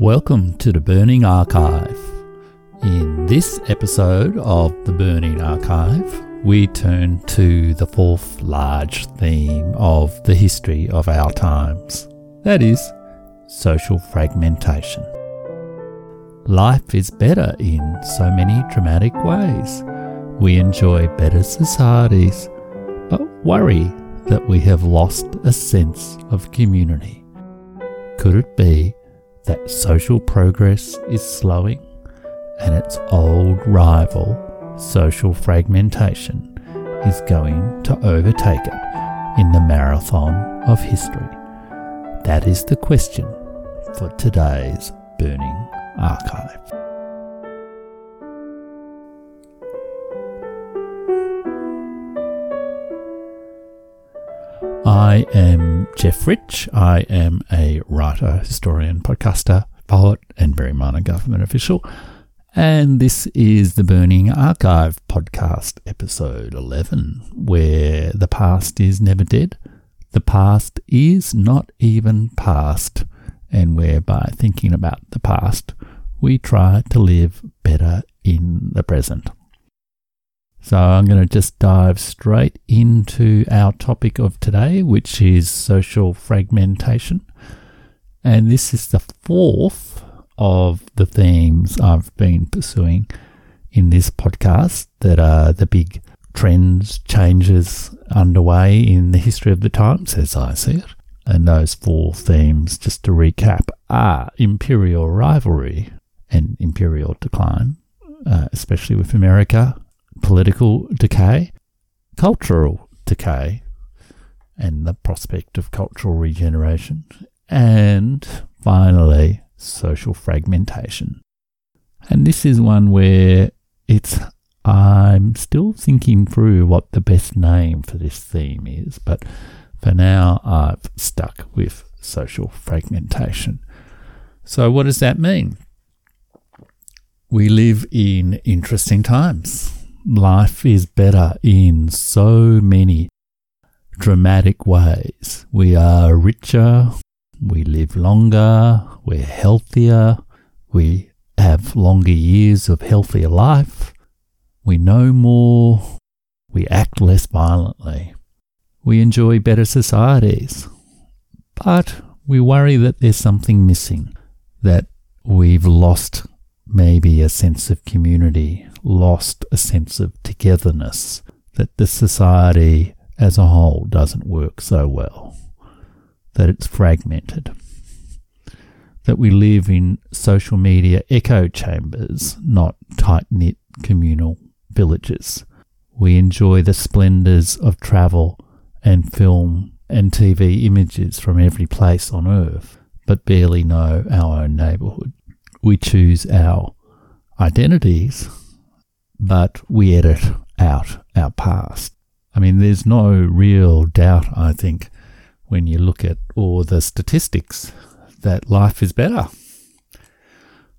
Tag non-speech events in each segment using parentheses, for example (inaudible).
Welcome to the Burning Archive. In this episode of the Burning Archive, we turn to the fourth large theme of the history of our times that is, social fragmentation. Life is better in so many dramatic ways. We enjoy better societies, but worry that we have lost a sense of community. Could it be that social progress is slowing and its old rival, social fragmentation, is going to overtake it in the marathon of history? That is the question for today's Burning Archive. I am Jeff Rich. I am a writer, historian, podcaster, poet, and very minor government official. And this is the Burning Archive podcast, episode 11, where the past is never dead. The past is not even past, and where by thinking about the past, we try to live better in the present. So I'm going to just dive straight into our topic of today, which is social fragmentation. And this is the fourth of the themes I've been pursuing in this podcast that are the big trends, changes underway in the history of the times as I see it. And those four themes, just to recap, are imperial rivalry and imperial decline, uh, especially with America, political decay, cultural decay, and the prospect of cultural regeneration, and finally, social fragmentation. And this is one where it's I'm still thinking through what the best name for this theme is, but for now I've stuck with social fragmentation. So, what does that mean? We live in interesting times life is better in so many dramatic ways. We are richer, we live longer, we're healthier, we have longer years of healthier life, we know more, we act less violently, we enjoy better societies. But we worry that there's something missing, that we've lost maybe a sense of community, lost a sense of togetherness, that the society as a whole doesn't work so well, that it's fragmented, that we live in social media echo chambers, not tight knit communal villages. We enjoy the splendours of travel and film and TV images from every place on earth, but barely know our own neighbourhood. We choose our identities but we edit out our past. I mean, there's no real doubt, I think, when you look at all the statistics, that life is better.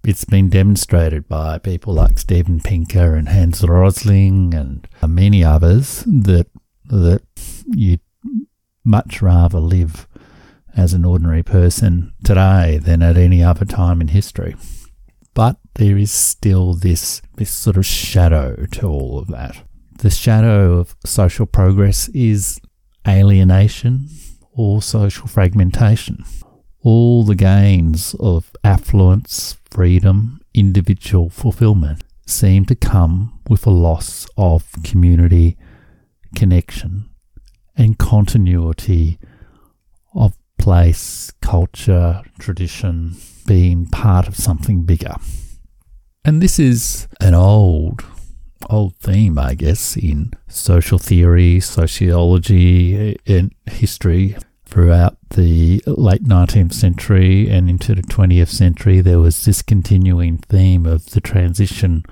It's been demonstrated by people like Steven Pinker and Hans Rosling and many others that that you much rather live as an ordinary person today than at any other time in history. But there is still this, this sort of shadow to all of that. The shadow of social progress is alienation or social fragmentation. All the gains of affluence, freedom, individual fulfillment seem to come with a loss of community, connection, and continuity of place, culture, tradition, being part of something bigger. And this is an old, old theme, I guess, in social theory, sociology, and history. Throughout the late 19th century and into the 20th century, there was this continuing theme of the transition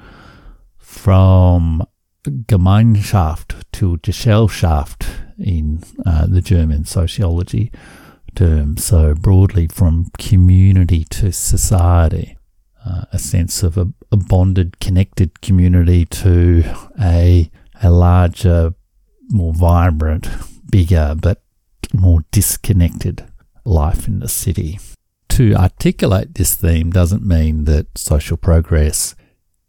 from Gemeinschaft to Gesellschaft in uh, the German sociology term, so broadly from community to society, uh, a sense of a, a, bonded, connected community to a, a larger, more vibrant, bigger, but more disconnected life in the city. to articulate this theme doesn't mean that social progress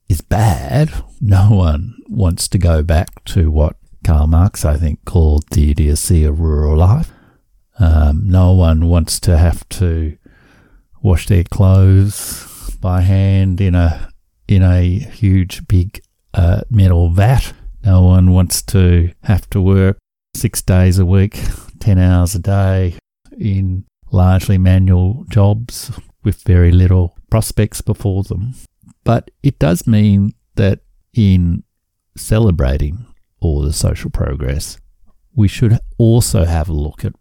is bad. No one wants to go back to what Karl Marx, I think, called the idiocy of rural life. Um, no one wants to have to wash their clothes by hand in a in a huge big uh, metal vat. No one wants to have to work six days a week, ten hours a day in largely manual jobs with very little prospects before them. But it does mean that in celebrating all the social progress, we should also have a look at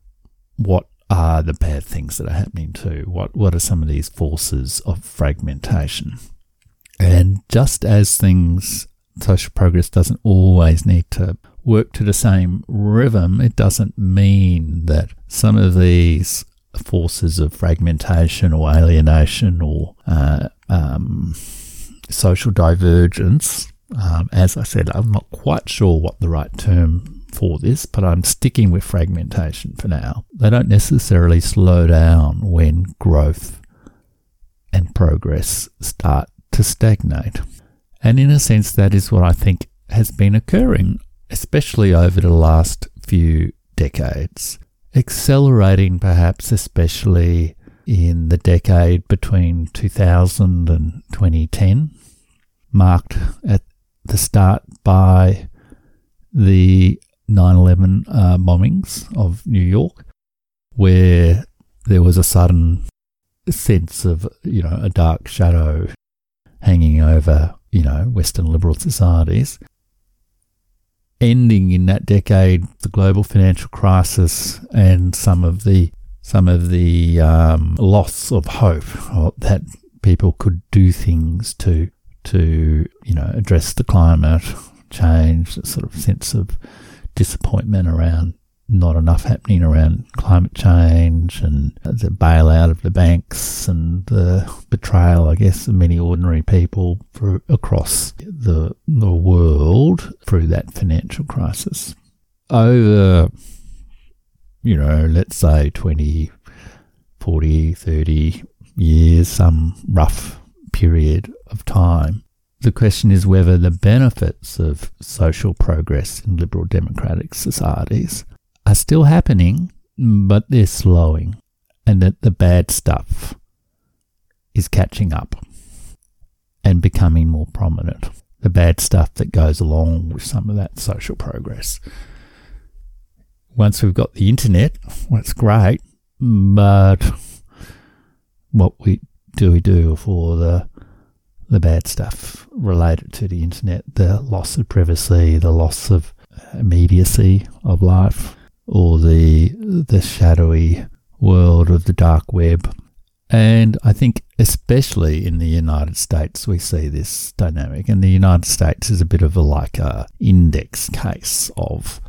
what are the bad things that are happening too. What what are some of these forces of fragmentation? And just as things social progress doesn't always need to work to the same rhythm, it doesn't mean that some of these forces of fragmentation or alienation or uh, um, social divergence. Um, as I said, I'm not quite sure what the right term for this, but I'm sticking with fragmentation for now. They don't necessarily slow down when growth and progress start to stagnate. And in a sense, that is what I think has been occurring, especially over the last few decades accelerating perhaps especially in the decade between 2000 and 2010, marked at the start by the 9 11 uh, bombings of New York, where there was a sudden sense of, you know, a dark shadow hanging over, you know, Western liberal societies. Ending in that decade the global financial crisis and some of the some of the um, loss of hope that people could do things to to you know address the climate change, the sort of sense of disappointment around not enough happening around climate change and the bailout of the banks and the betrayal, I guess, of many ordinary people for, across the, the world through that financial crisis. Over, you know, let's say 20, 40, 30 years, some rough period of time, the question is whether the benefits of social progress in liberal democratic societies are still happening, but they're slowing, and that the bad stuff is catching up and becoming more prominent. The bad stuff that goes along with some of that social progress. Once we've got the internet, well, that's great, but what we do we do for the the bad stuff related to the internet, the loss of privacy, the loss of immediacy of life, or the the shadowy world of the dark web. And I think, especially in the United States, we see this dynamic. And the United States is a bit of a like a index case of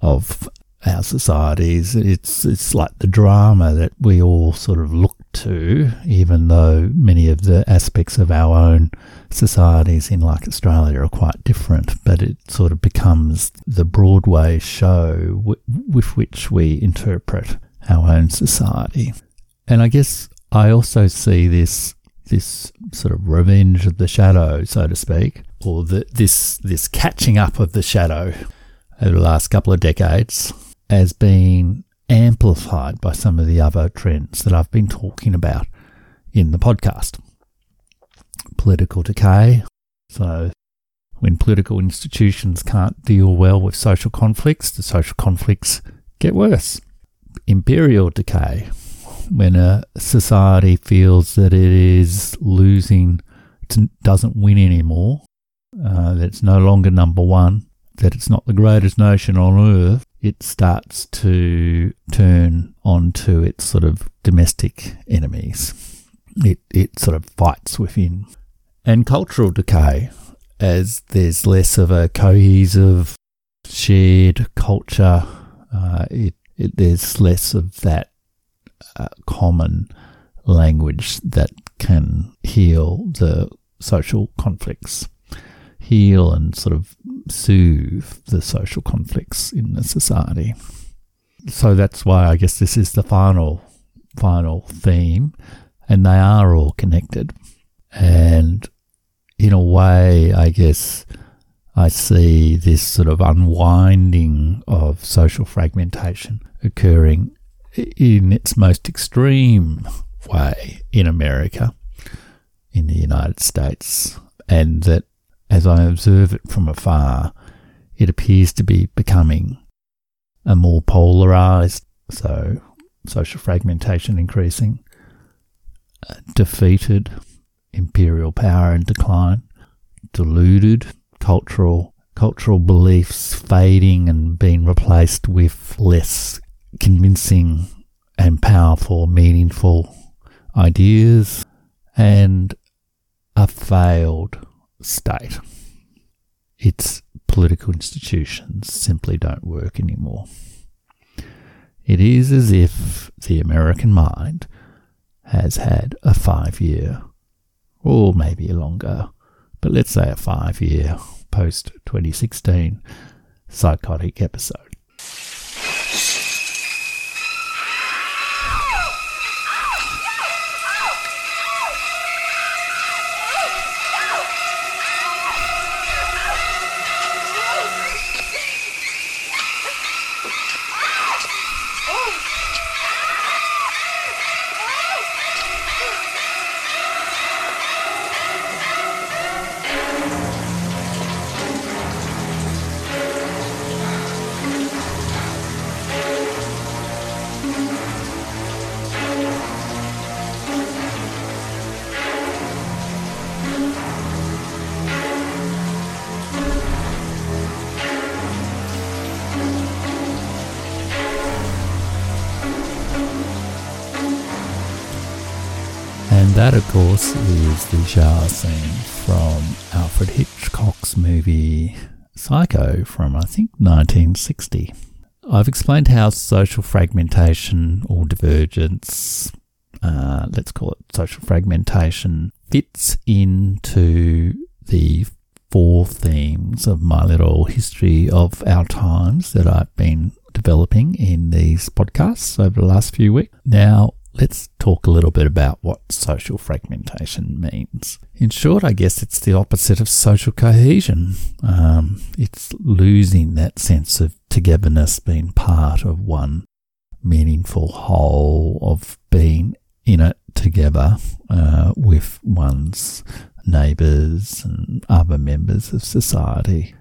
of our societies. It's it's like the drama that we all sort of look to, even though many of the aspects of our own societies in like Australia are quite different. But it sort of becomes the Broadway show w- with which we interpret our own society. And I guess I also see this this sort of revenge of the shadow, so to speak, or the, this this catching up of the shadow over the last couple of decades as being amplified by some of the other trends that I've been talking about in the podcast. Political decay. So, when political institutions can't deal well with social conflicts, the social conflicts get worse. Imperial decay. When a society feels that it is losing, doesn't win anymore, uh, that it's no longer number one, that it's not the greatest nation on earth, it starts to turn onto its sort of domestic enemies. It, it sort of fights within. And cultural decay, as there's less of a cohesive, shared culture, uh, it, it, there's less of that uh, common language that can heal the social conflicts heal and sort of soothe the social conflicts in the society. So that's why I guess this is the final final theme. and they are all connected. And in a way, I guess I see this sort of unwinding of social fragmentation occurring in its most extreme way in America, in the United States, and that as I observe it from afar, it appears to be becoming a more polarized, so social fragmentation increasing, defeated imperial power and decline, deluded cultural cultural beliefs fading and being replaced with less convincing and powerful, meaningful ideas, and a failed state. Its political institutions simply don't work anymore. It is as if the American mind has had a five year, or maybe longer, but let's say a five year post 2016 psychotic episode. Course, is the shower scene from Alfred Hitchcock's movie Psycho from, I think, 1960. I've explained how social fragmentation or divergence, uh, let's call it social fragmentation, fits into the four themes of my little history of our times that I've been developing in these podcasts over the last few weeks. Now, let's talk a little bit about what social fragmentation means. In short, I guess it's the opposite of social cohesion. Um, it's losing that sense of togetherness, being part of one meaningful whole, of being in it together uh, with one's neighbours and other members of society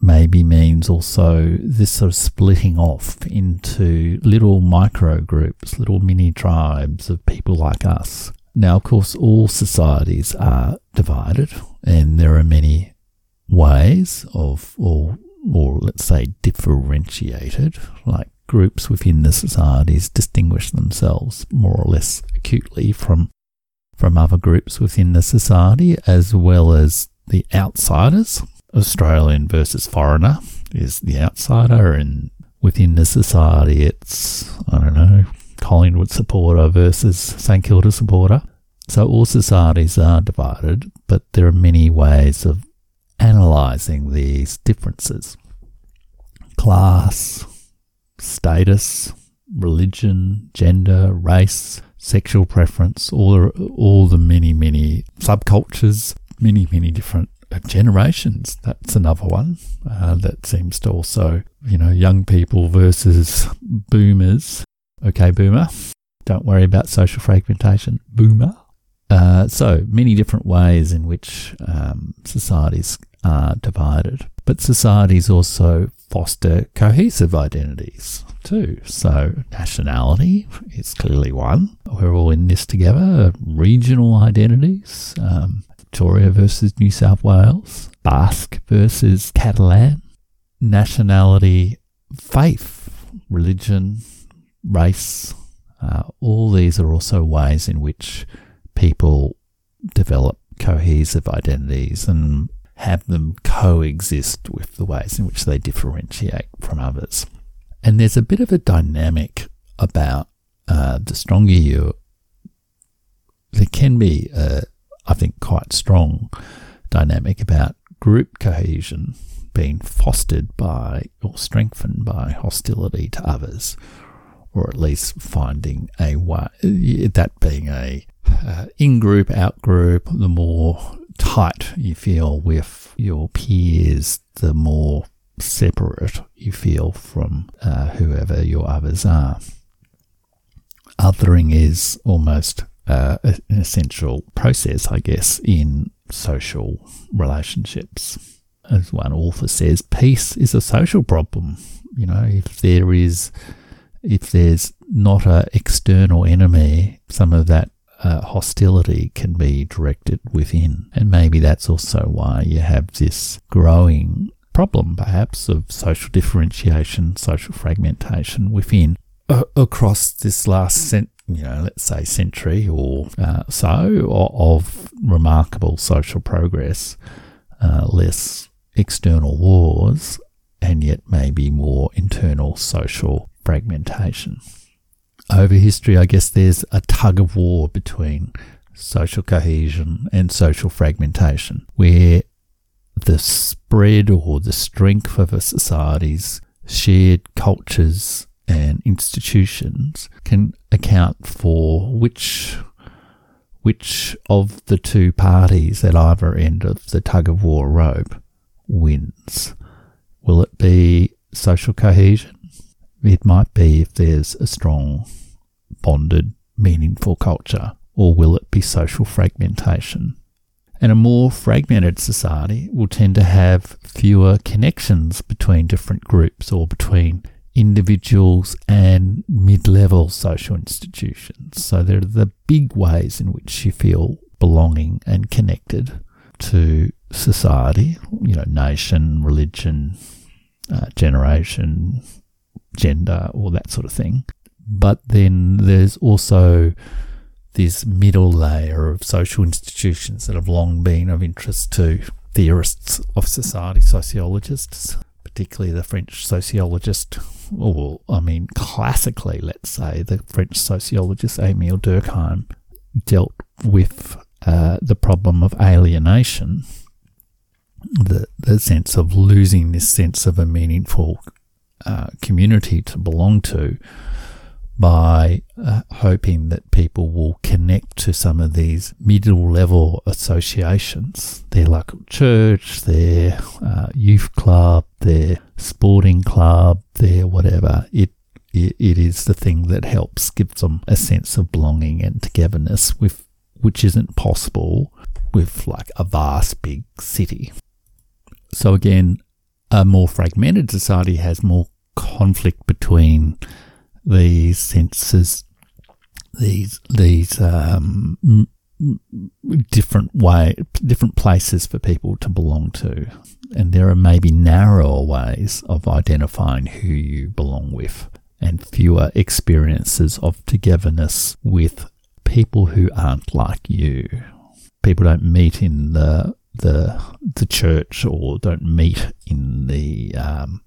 maybe means also this sort of splitting off into little micro groups, little mini tribes of people like us. Now, of course, all societies are divided, and there are many ways of, or, or let's say, differentiated, like groups within the societies distinguish themselves more or less acutely from from other groups within the society, as well as the outsiders Australian versus foreigner is the outsider, and within the society, it's, I don't know, Collingwood supporter versus St Kilda supporter. So all societies are divided, but there are many ways of analysing these differences. Class, status, religion, gender, race, sexual preference, all all the many, many subcultures, many, many different generations. That's another one uh, that seems to also, you know, young people versus boomers. Okay, boomer. Don't worry about social fragmentation. Boomer. Uh, so many different ways in which um, societies are divided. But societies also foster cohesive identities too. So nationality is clearly one. We're all in this together. Regional identities, um, Victoria versus New South Wales, Basque versus Catalan, nationality, faith, religion, race. Uh, all these are also ways in which people develop cohesive identities and have them coexist with the ways in which they differentiate from others. And there's a bit of a dynamic about uh, the stronger you, there can be a, I think, quite strong dynamic about group cohesion being fostered by or strengthened by hostility to others, or at least finding a way, that being a uh, in group, out group, the more tight you feel with your peers, the more separate you feel from uh, whoever your others are. Othering is almost uh, an essential process, I guess, in social relationships. As one author says, peace is a social problem. You know, if there is, if there's not a external enemy, some of that uh, hostility can be directed within. And maybe that's also why you have this growing problem, perhaps, of social differentiation, social fragmentation within across this last cent, you know, let's say century or uh, so of remarkable social progress, uh, less external wars, and yet maybe more internal social fragmentation. Over history, I guess there's a tug of war between social cohesion and social fragmentation, where the spread or the strength of a society's shared cultures and institutions can account for which which of the two parties at either end of the tug of war rope wins. Will it be social cohesion? It might be if there's a strong bonded, meaningful culture, or will it be social fragmentation? And a more fragmented society will tend to have fewer connections between different groups or between individuals and mid level social institutions. So there are the big ways in which you feel belonging and connected to society, you know, nation, religion, uh, generation, gender, all that sort of thing. But then there's also this middle layer of social institutions that have long been of interest to theorists of society, sociologists, particularly the French sociologist, or I mean, classically, let's say, the French sociologist Emile Durkheim dealt with uh, the problem of alienation, the, the sense of losing this sense of a meaningful uh, community to belong to by uh, hoping that people will connect to some of these middle level associations, their local church, their uh, youth club, their sporting club, their whatever. It, it it is the thing that helps give them a sense of belonging and togetherness with which isn't possible with like a vast big city. So again, a more fragmented society has more conflict between these senses, these these um, different way, different places for people to belong to, and there are maybe narrower ways of identifying who you belong with, and fewer experiences of togetherness with people who aren't like you. People don't meet in the the the church or don't meet in the um,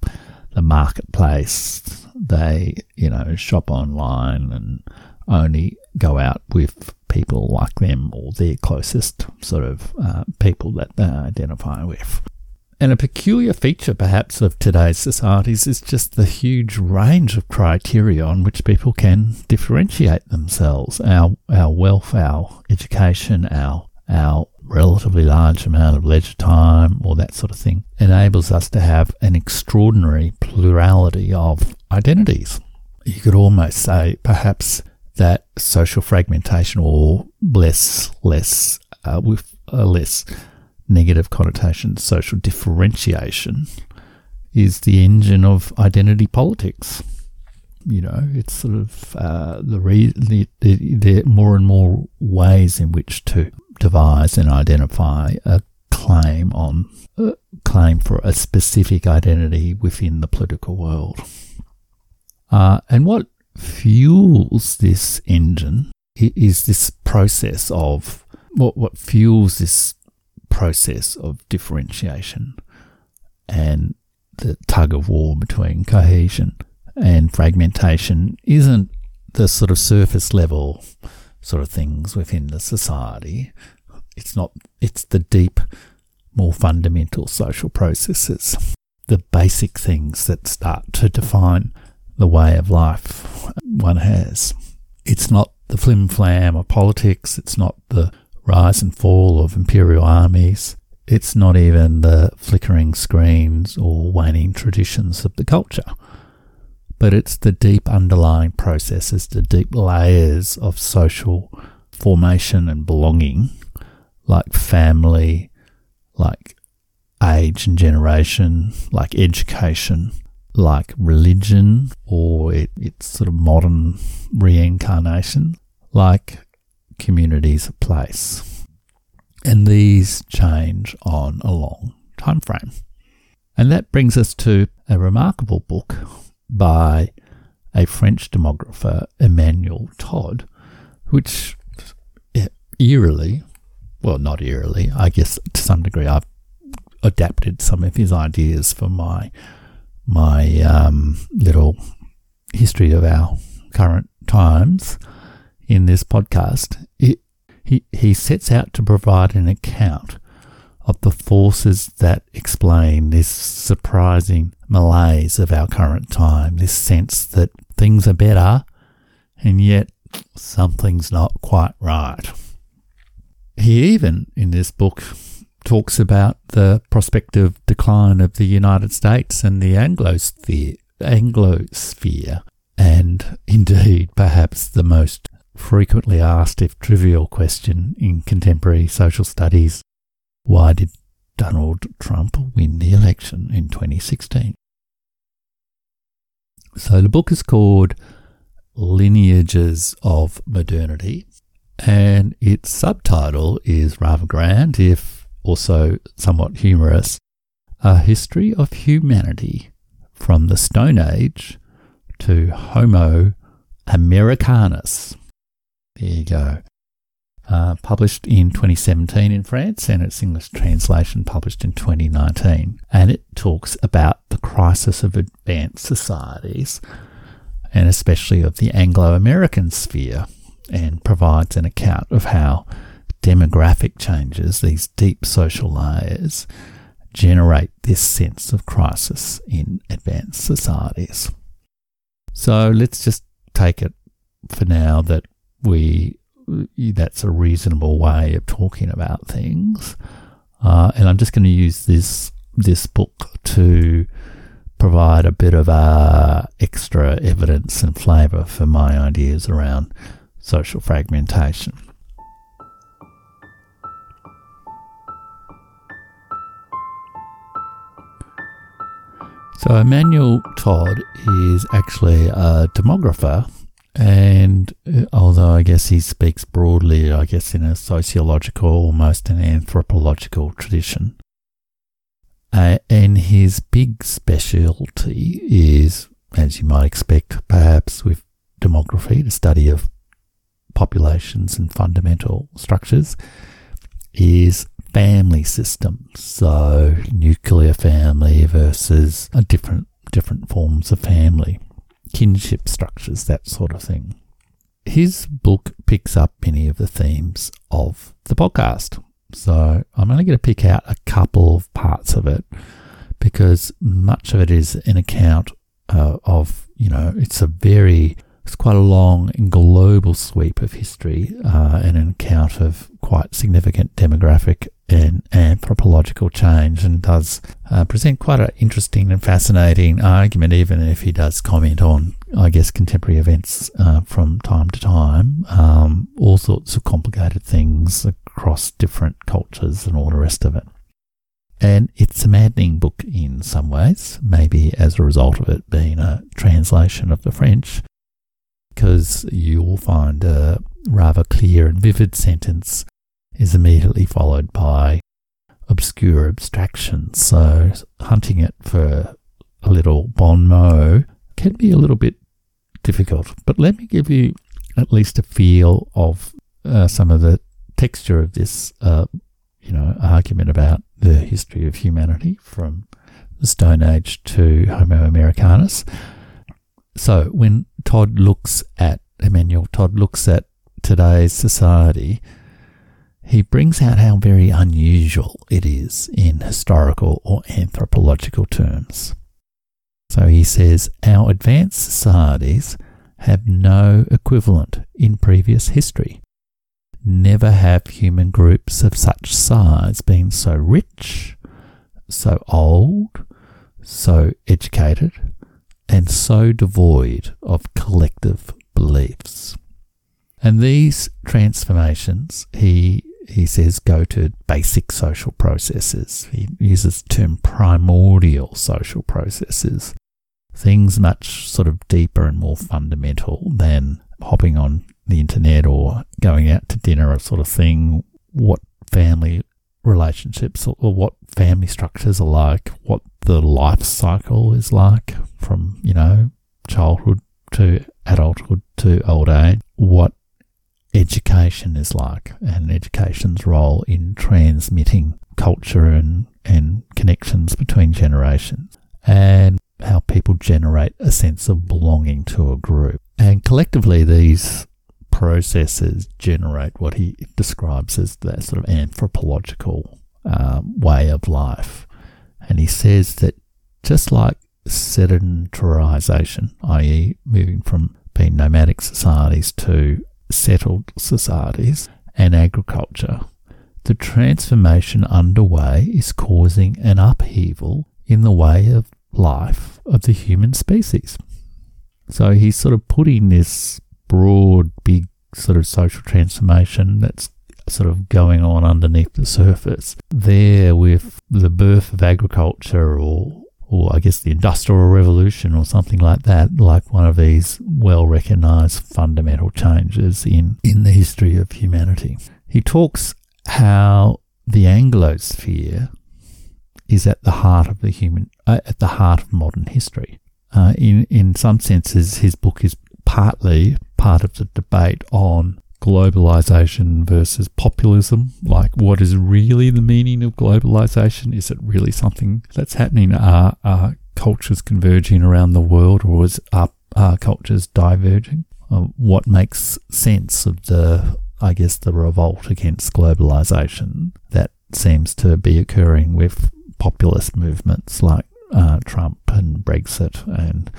the marketplace. They, you know, shop online and only go out with people like them or their closest sort of uh, people that they identify with. And a peculiar feature, perhaps, of today's societies is just the huge range of criteria on which people can differentiate themselves. Our our wealth, our education, our our relatively large amount of leisure time or that sort of thing enables us to have an extraordinary plurality of identities. You could almost say perhaps that social fragmentation or less less uh, with a less negative connotation social differentiation is the engine of identity politics you know, it's sort of uh, the, re- the, the, the more and more ways in which to devise and identify a claim on a claim for a specific identity within the political world. Uh, and what fuels this engine is this process of what what fuels this process of differentiation and the tug of war between cohesion and fragmentation isn't the sort of surface level sort of things within the society. It's not, it's the deep, more fundamental social processes, the basic things that start to define the way of life one has. It's not the flim flam of politics. It's not the rise and fall of imperial armies. It's not even the flickering screens or waning traditions of the culture. But it's the deep underlying processes, the deep layers of social formation and belonging, like family, like age and generation, like education, like religion, or it, it's sort of modern reincarnation, like communities of place. And these change on a long time frame. And that brings us to a remarkable book by a French demographer, Emmanuel Todd, which eerily, well, not eerily, I guess to some degree I've adapted some of his ideas for my my um, little history of our current times in this podcast. It, he he sets out to provide an account of the forces that explain this surprising malaise of our current time, this sense that things are better and yet something's not quite right. He even, in this book, talks about the prospective decline of the United States and the Anglosphere, and indeed perhaps the most frequently asked, if trivial, question in contemporary social studies why did Donald Trump win the election in 2016? So the book is called Lineages of Modernity, and its subtitle is rather grand, if also somewhat humorous A History of Humanity from the Stone Age to Homo Americanus. There you go. Uh, published in 2017 in France, and its English translation published in 2019. And it talks about the crisis of advanced societies, and especially of the Anglo American sphere, and provides an account of how demographic changes, these deep social layers, generate this sense of crisis in advanced societies. So let's just take it for now that we that's a reasonable way of talking about things. Uh, and I'm just going to use this this book to provide a bit of uh, extra evidence and flavour for my ideas around social fragmentation. So Emmanuel Todd is actually a demographer, and uh, although I guess he speaks broadly, I guess in a sociological, almost an anthropological tradition, uh, and his big specialty is, as you might expect, perhaps with demography, the study of populations and fundamental structures, is family systems. So nuclear family versus different different forms of family, kinship structures, that sort of thing. His book picks up many of the themes of the podcast. So I'm only going to pick out a couple of parts of it because much of it is an account uh, of, you know, it's a very it's quite a long and global sweep of history uh, and an account of quite significant demographic and anthropological change and does uh, present quite an interesting and fascinating argument, even if he does comment on, I guess, contemporary events uh, from time to time, um, all sorts of complicated things across different cultures and all the rest of it. And it's a maddening book in some ways, maybe as a result of it being a translation of the French because you will find a rather clear and vivid sentence is immediately followed by obscure abstractions. So hunting it for a little bon mot can be a little bit difficult. But let me give you at least a feel of uh, some of the texture of this, uh, you know, argument about the history of humanity from the Stone Age to Homo Americanus. So when Todd looks at, Emmanuel Todd looks at today's society, he brings out how very unusual it is in historical or anthropological terms. So he says, Our advanced societies have no equivalent in previous history. Never have human groups of such size been so rich, so old, so educated, and so devoid of collective beliefs. And these transformations, he he says, go to basic social processes. He uses the term primordial social processes, things much sort of deeper and more fundamental than hopping on the internet or going out to dinner or sort of thing. What family relationships or what family structures are like, what the life cycle is like from, you know, childhood to adulthood to old age, what education is like and education's role in transmitting culture and, and connections between generations and how people generate a sense of belonging to a group. And collectively, these processes generate what he describes as that sort of anthropological um, way of life. And he says that just like sedentarization, i.e., moving from being nomadic societies to settled societies and agriculture, the transformation underway is causing an upheaval in the way of life of the human species. So he's sort of putting this broad, big sort of social transformation that's sort of going on underneath the surface there with the birth of agriculture or or I guess the Industrial Revolution or something like that, like one of these well recognized fundamental changes in, in the history of humanity. He talks how the Anglosphere is at the heart of the human, uh, at the heart of modern history. Uh, in in some senses, his book is partly part of the debate on globalization versus populism. Like, what is really the meaning of globalization? Is it really something that's happening? Are, are cultures converging around the world, or is are, are cultures diverging? Uh, what makes sense of the, I guess, the revolt against globalization that seems to be occurring with populist movements like uh, Trump and Brexit and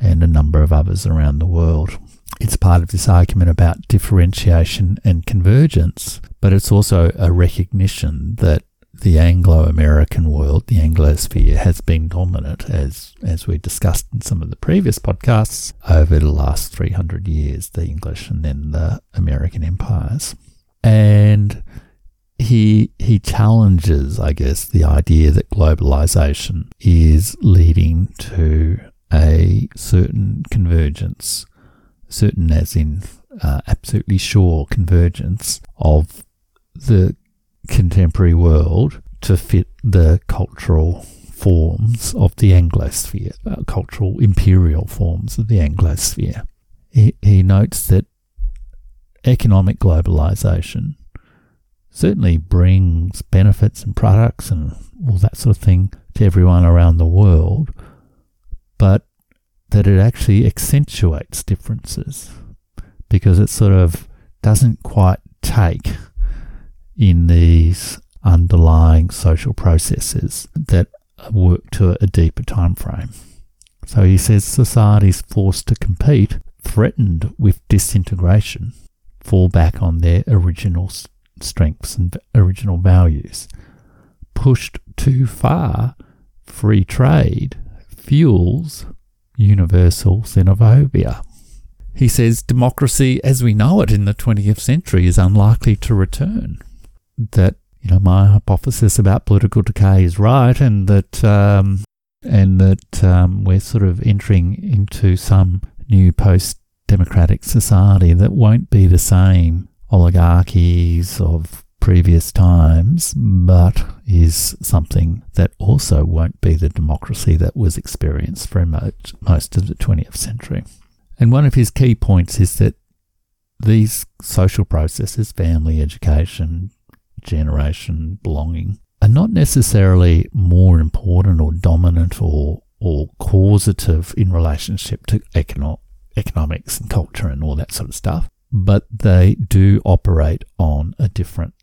and a number of others around the world it's part of this argument about differentiation and convergence, but it's also a recognition that the Anglo-American world, the Anglosphere, has been dominant, as as we discussed in some of the previous podcasts, over the last 300 years, the English and then the American empires. And he he challenges, I guess, the idea that globalization is leading to a certain convergence certain as in uh, absolutely sure convergence of the contemporary world to fit the cultural forms of the Anglosphere, uh, cultural imperial forms of the Anglosphere. He, he notes that economic globalization certainly brings benefits and products and all that sort of thing to everyone around the world, but that it actually accentuates differences because it sort of doesn't quite take in these underlying social processes that work to a deeper time frame. So he says societies forced to compete, threatened with disintegration, fall back on their original strengths and original values. Pushed too far, free trade fuels universal xenophobia. He says democracy as we know it in the 20th century is unlikely to return. That, you know, my hypothesis about political decay is right and that, um, and that um, we're sort of entering into some new post democratic society that won't be the same oligarchies of previous times, but is something that also won't be the democracy that was experienced for most, most of the 20th century. And one of his key points is that these social processes, family, education, generation, belonging, are not necessarily more important or dominant or, or causative in relationship to econo- economics and culture and all that sort of stuff, but they do operate on a different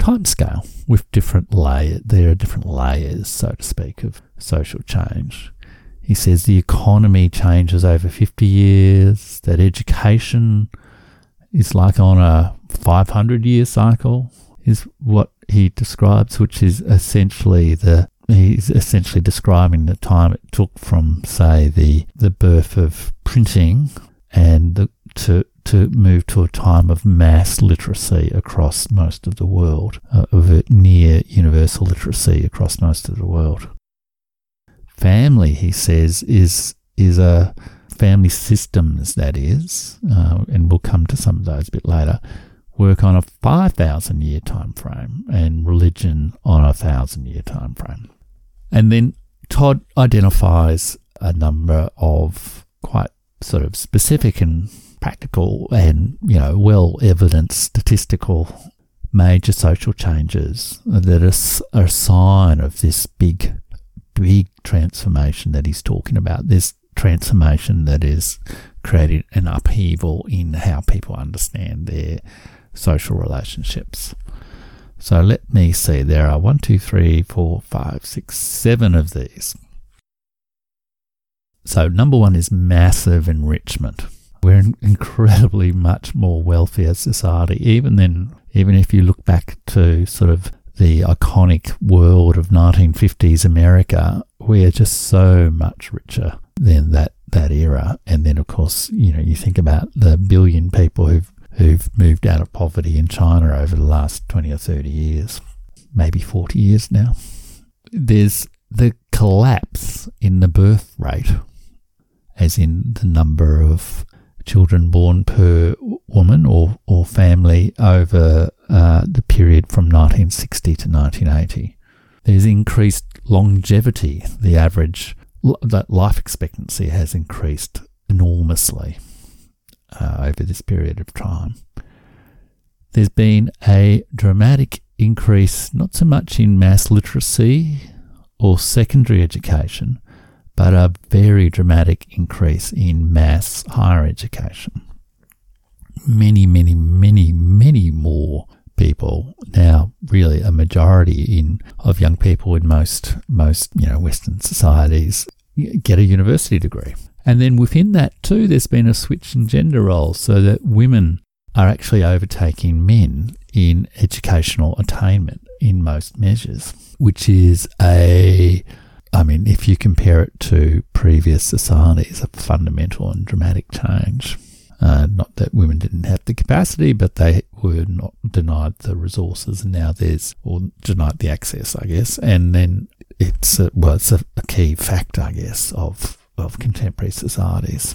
timescale with different layers. There are different layers, so to speak, of social change. He says the economy changes over 50 years, that education is like on a 500 year cycle, is what he describes, which is essentially the he's essentially describing the time it took from, say, the the birth of printing and the, to to move to a time of mass literacy across most of the world, uh, of near universal literacy across most of the world. Family, he says, is is a family systems that is, uh, and we'll come to some of those a bit later. Work on a five thousand year time frame, and religion on a thousand year time frame. And then Todd identifies a number of quite sort of specific and practical and, you know, well evidenced statistical major social changes that are a sign of this big, big transformation that he's talking about. This transformation that is created an upheaval in how people understand their social relationships. So let me see, there are one, two, three, four, five, six, seven of these. So, number one is massive enrichment. We're an incredibly much more wealthier society. Even then, even if you look back to sort of the iconic world of 1950s America, we are just so much richer than that, that era. And then, of course, you know, you think about the billion people who've who've moved out of poverty in China over the last 20 or 30 years, maybe 40 years now. There's the collapse in the birth rate, as in the number of children born per woman or, or family over uh, the period from 1960 to 1980. There's increased longevity. The average that life expectancy has increased enormously uh, over this period of time. There's been a dramatic increase, not so much in mass literacy or secondary education, but a very dramatic increase in mass higher education. Many, many, many, many more people now really a majority in of young people in most most you know western societies get a university degree and then within that, too, there's been a switch in gender roles so that women are actually overtaking men in educational attainment in most measures, which is a, I mean, if you compare it to previous societies, a fundamental and dramatic change. Uh, not that women didn't have the capacity, but they were not denied the resources, and now there's, or denied the access, I guess. And then it's a, well, it's a, a key factor, I guess, of of contemporary societies.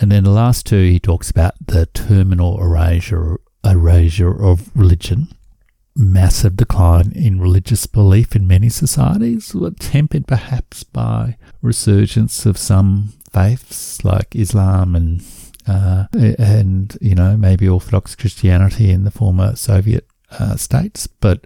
And then the last two, he talks about the terminal erasure, erasure of religion, massive decline in religious belief in many societies, tempered perhaps by resurgence of some faiths like Islam and uh, and you know maybe Orthodox Christianity in the former Soviet uh, states, but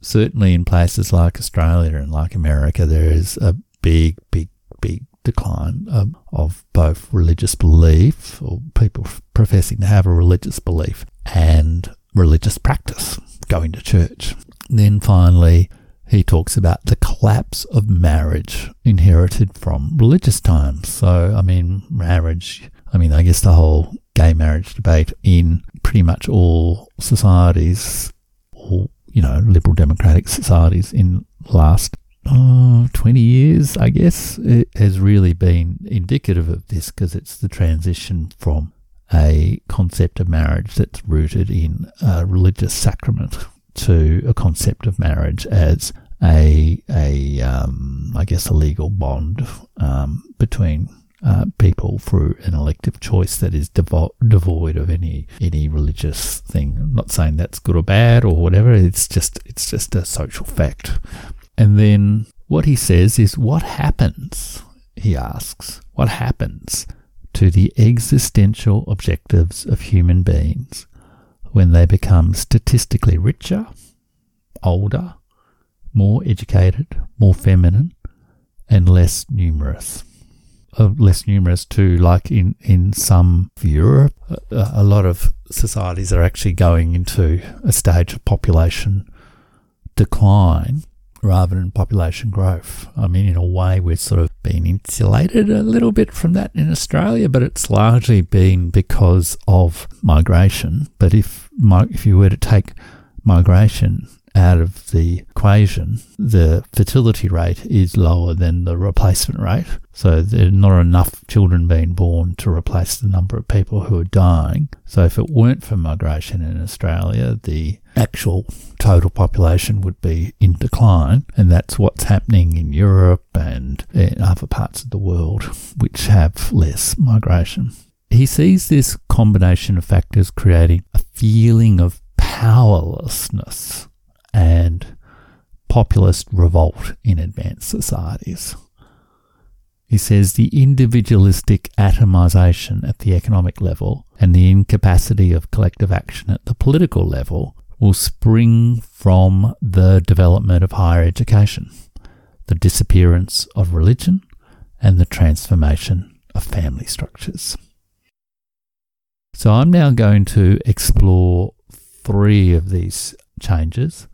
certainly in places like Australia and like America, there is a big, big big decline um, of both religious belief or people professing to have a religious belief and religious practice, going to church. Then finally, he talks about the collapse of marriage inherited from religious times. So, I mean, marriage, I mean, I guess the whole gay marriage debate in pretty much all societies, all, you know, liberal democratic societies in last uh, 20 years, I guess, it has really been indicative of this because it's the transition from a concept of marriage that's rooted in a religious sacrament to a concept of marriage as a, a um, I guess, a legal bond um, between uh, people through an elective choice that is devo- devoid of any any religious thing. I'm not saying that's good or bad or whatever. It's just it's just a social fact. And then what he says is, What happens? He asks, What happens to the existential objectives of human beings when they become statistically richer, older, more educated, more feminine, and less numerous? Uh, less numerous too, like in, in some Europe, a, a lot of societies are actually going into a stage of population decline rather than population growth. I mean, in a way, we're sort of been insulated a little bit from that in Australia, but it's largely been because of migration. But if if you were to take migration out of the equation, the fertility rate is lower than the replacement rate. So there are not enough children being born to replace the number of people who are dying. So if it weren't for migration in Australia, the actual total population would be in decline. And that's what's happening in Europe and in other parts of the world which have less migration. He sees this combination of factors creating a feeling of powerlessness and populist revolt in advanced societies. He says the individualistic atomization at the economic level and the incapacity of collective action at the political level will spring from the development of higher education, the disappearance of religion, and the transformation of family structures. So I'm now going to explore three of these changes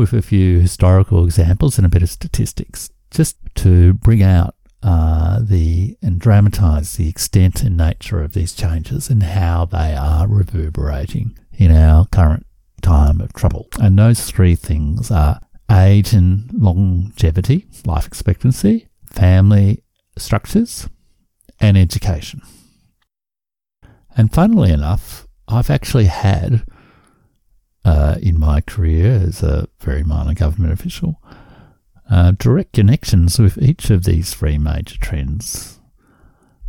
with a few historical examples and a bit of statistics, just to bring out uh, the and dramatize the extent and nature of these changes and how they are reverberating in our current time of trouble. And those three things are age and longevity, life expectancy, family structures, and education. And funnily enough, I've actually had uh, in my career as a very minor government official, uh, direct connections with each of these three major trends.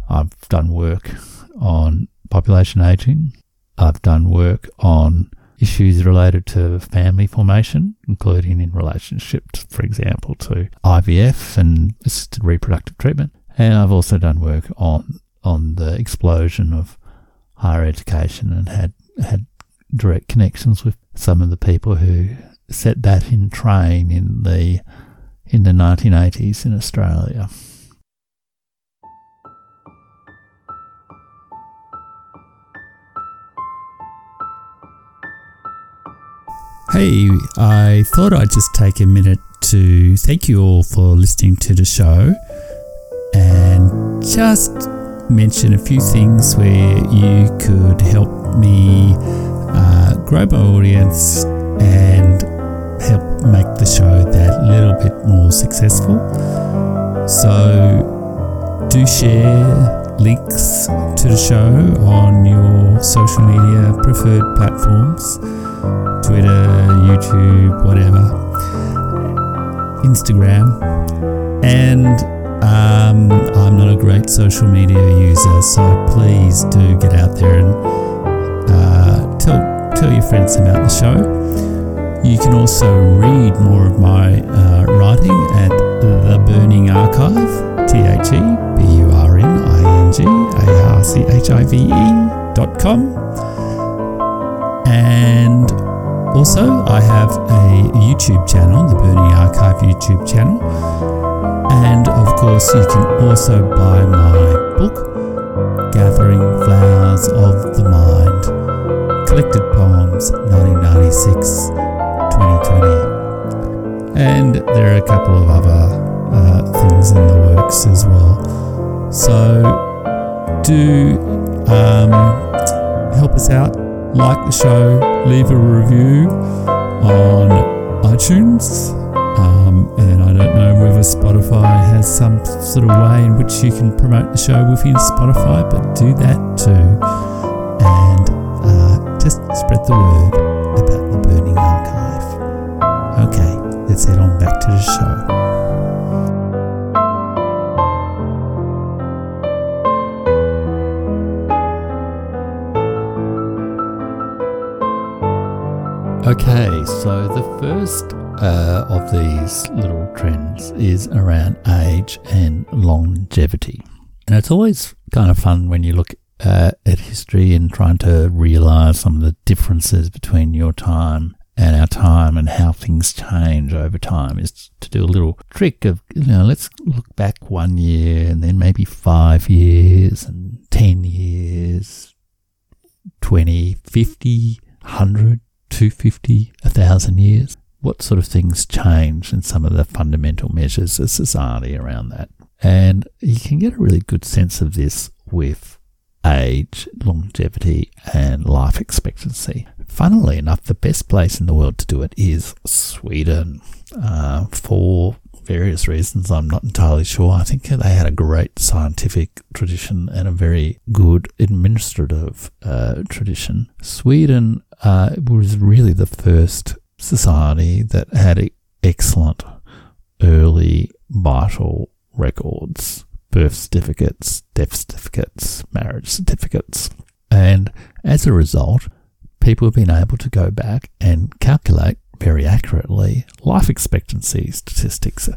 I've done work on population aging. I've done work on issues related to family formation, including in relationship, to, for example, to IVF and assisted reproductive treatment. And I've also done work on on the explosion of higher education and had had direct connections with some of the people who set that in train in the in the 1980s in Australia. Hey, I thought I'd just take a minute to thank you all for listening to the show and just mention a few things where you could help me grow my audience and help make the show that little bit more successful. So, do share links to the show on your social media preferred platforms Twitter, YouTube, whatever, Instagram. And um, I'm not a great social media user, so please do get out there and tell your friends about the show. You can also read more of my uh, writing at the Burning Archive, T H E B U R N I N G A R C H I V E dot com. And also, I have a YouTube channel, the Burning Archive YouTube channel. And of course, you can also buy my book, Gathering Flowers of the Mind Collected Poems 1996 2020. And there are a couple of other uh, things in the works as well. So do um, help us out, like the show, leave a review on iTunes. Um, and I don't know whether Spotify has some sort of way in which you can promote the show within Spotify, but do that too spread the word about the Burning Archive. Okay, let's head on back to the show. Okay, so the first uh, of these little trends is around age and longevity. And it's always kind of fun when you look uh, at history and trying to realize some of the differences between your time and our time and how things change over time is to do a little trick of, you know, let's look back one year and then maybe five years and 10 years, 20, 50, 100, 250, 1,000 years. what sort of things change in some of the fundamental measures of society around that. And you can get a really good sense of this with age, longevity, and life expectancy. Funnily enough, the best place in the world to do it is Sweden. Uh, for various reasons, I'm not entirely sure. I think they had a great scientific tradition and a very good administrative uh, tradition. Sweden uh, was really the first society that had excellent early vital records birth certificates, death certificates, marriage certificates. And as a result, people have been able to go back and calculate very accurately life expectancy statistics,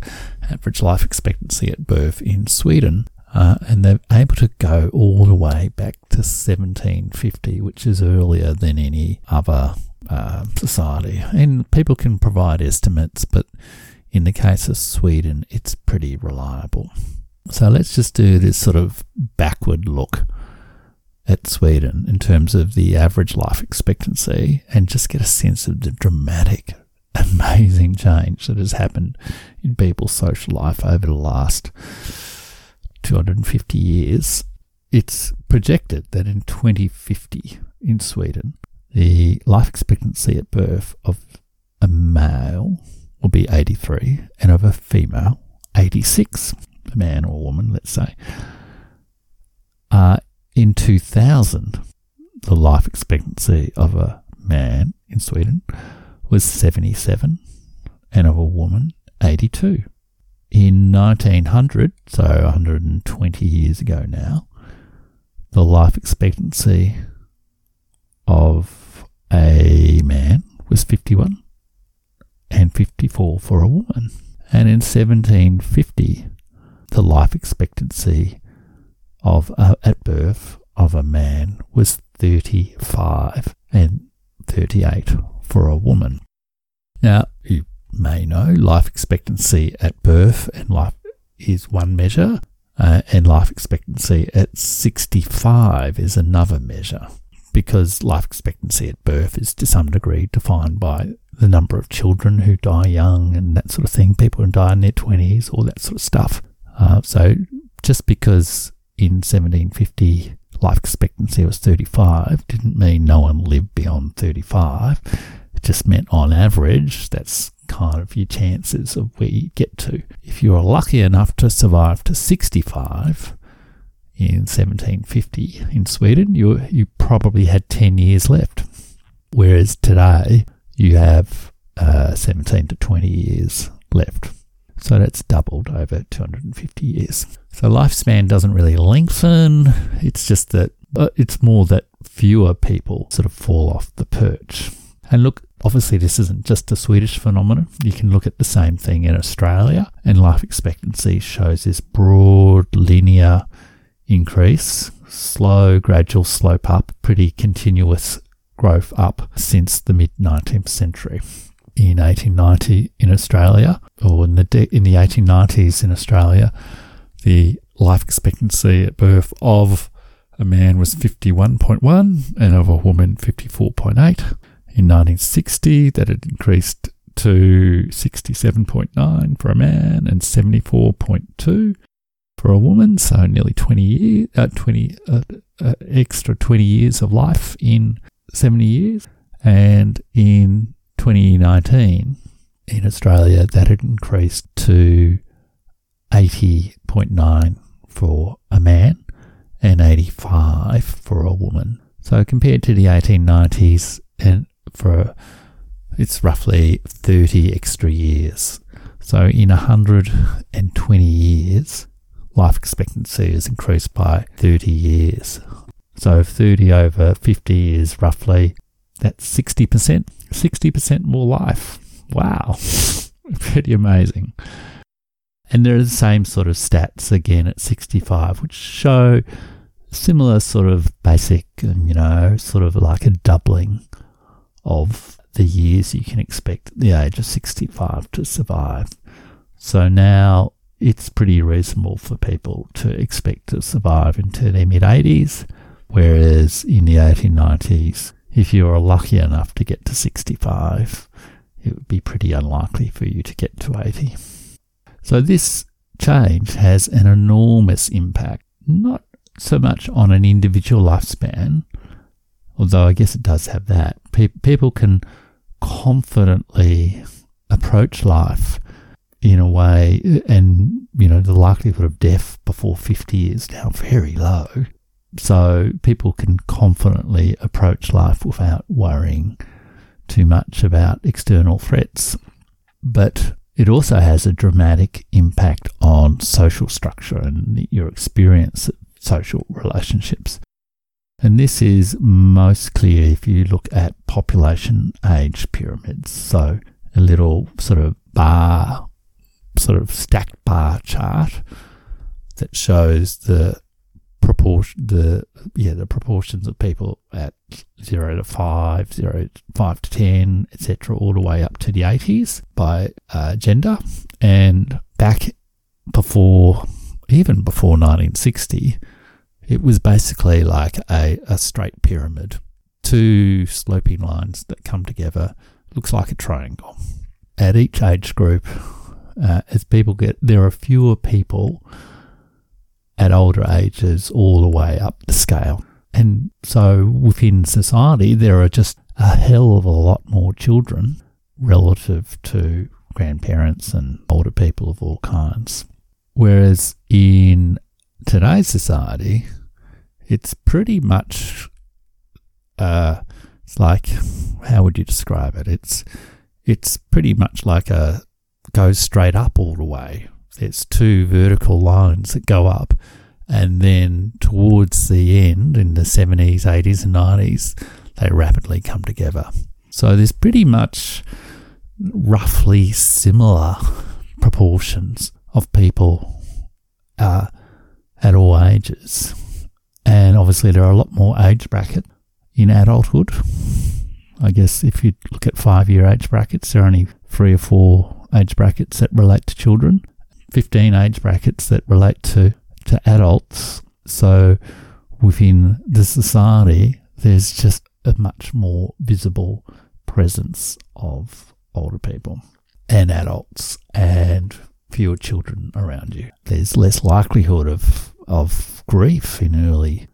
average life expectancy at birth in Sweden. Uh, and they're able to go all the way back to 1750, which is earlier than any other uh, society. And people can provide estimates, but in the case of Sweden, it's pretty reliable. So let's just do this sort of backward look at Sweden in terms of the average life expectancy and just get a sense of the dramatic, (laughs) amazing change that has happened in people's social life over the last 250 years. It's projected that in 2050 in Sweden, the life expectancy at birth of a male will be 83 and of a female 86 a man or woman, let's say. Uh, in 2000, the life expectancy of a man in Sweden was 77 and of a woman 82. In 1900, so 120 years ago now, the life expectancy of a man was 51 and 54 for a woman. And in 1750, the life expectancy of uh, at birth of a man was 35 and 38 for a woman. Now, you may know life expectancy at birth and life is one measure, uh, and life expectancy at 65 is another measure because life expectancy at birth is to some degree defined by the number of children who die young and that sort of thing. People who die in their 20s, all that sort of stuff. Uh, so just because in 1750 life expectancy was 35 didn't mean no one lived beyond 35. It just meant on average, that's kind of your chances of where you get to. If you are lucky enough to survive to 65 in 1750 in Sweden, you, you probably had 10 years left. Whereas today, you have uh, 17 to 20 years left. So that's doubled over 250 years. So lifespan doesn't really lengthen. It's just that uh, it's more that fewer people sort of fall off the perch. And look, obviously, this isn't just a Swedish phenomenon. You can look at the same thing in Australia, and life expectancy shows this broad linear increase, slow, gradual slope up, pretty continuous growth up since the mid 19th century in 1890 in Australia, or in the in the 1890s in Australia, the life expectancy at birth of a man was 51.1 and of a woman 54.8. In 1960, that had increased to 67.9 for a man and 74.2 for a woman. So nearly 20 years, uh, 20 uh, uh, extra 20 years of life in 70 years. And in 2019 in Australia, that had increased to 80.9 for a man and 85 for a woman. So compared to the 1890s, and for it's roughly 30 extra years. So in 120 years, life expectancy has increased by 30 years. So 30 over 50 is roughly that's 60%. 60% more life. Wow. (laughs) Pretty amazing. And there are the same sort of stats again at 65, which show similar sort of basic, and you know, sort of like a doubling of the years you can expect at the age of 65 to survive. So now it's pretty reasonable for people to expect to survive into their mid 80s, whereas in the 1890s, if you are lucky enough to get to 65, it would be pretty unlikely for you to get to 80. So this change has an enormous impact, not so much on an individual lifespan, although I guess it does have that. Pe- people can confidently approach life in a way, and you know, the likelihood of death before 50 is now very low. So people can confidently approach life without worrying too much about external threats. But it also has a dramatic impact on social structure and your experience of social relationships. And this is most clear if you look at population age pyramids. So a little sort of bar, sort of stacked bar chart that shows the proportion, the yeah, the proportions of people at zero to five, zero five to ten, etc., all the way up to the 80s by uh, gender. And back before, even before 1960, it was basically like a, a straight pyramid, two sloping lines that come together, looks like a triangle. At each age group, uh, as people get, there are fewer people at older ages all the way up the scale. And so within society, there are just a hell of a lot more children relative to grandparents and older people of all kinds. Whereas in today's society, it's pretty much, uh, it's like, how would you describe it? It's, it's pretty much like a goes straight up all the way. There's two vertical lines that go up, and then towards the end, in the 70s, 80s, and 90s, they rapidly come together. So there's pretty much roughly similar proportions of people uh, at all ages. And obviously, there are a lot more age bracket in adulthood. I guess if you look at five year age brackets, there are only three or four age brackets that relate to children, 15 age brackets that relate to to adults. So within the society, there's just a much more visible presence of older people and adults and fewer children around you. There's less likelihood of of grief in early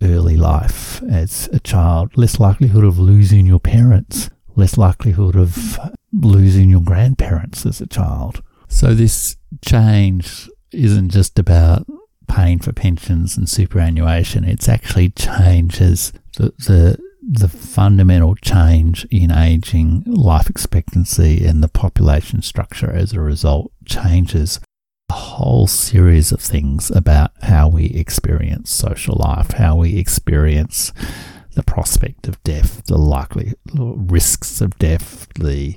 early life as a child, less likelihood of losing your parents, less likelihood of losing your grandparents as a child. So this change isn't just about paying for pensions and superannuation. It's actually changes the, the the fundamental change in aging, life expectancy, and the population structure as a result changes a whole series of things about how we experience social life, how we experience the prospect of death, the likely risks of death, the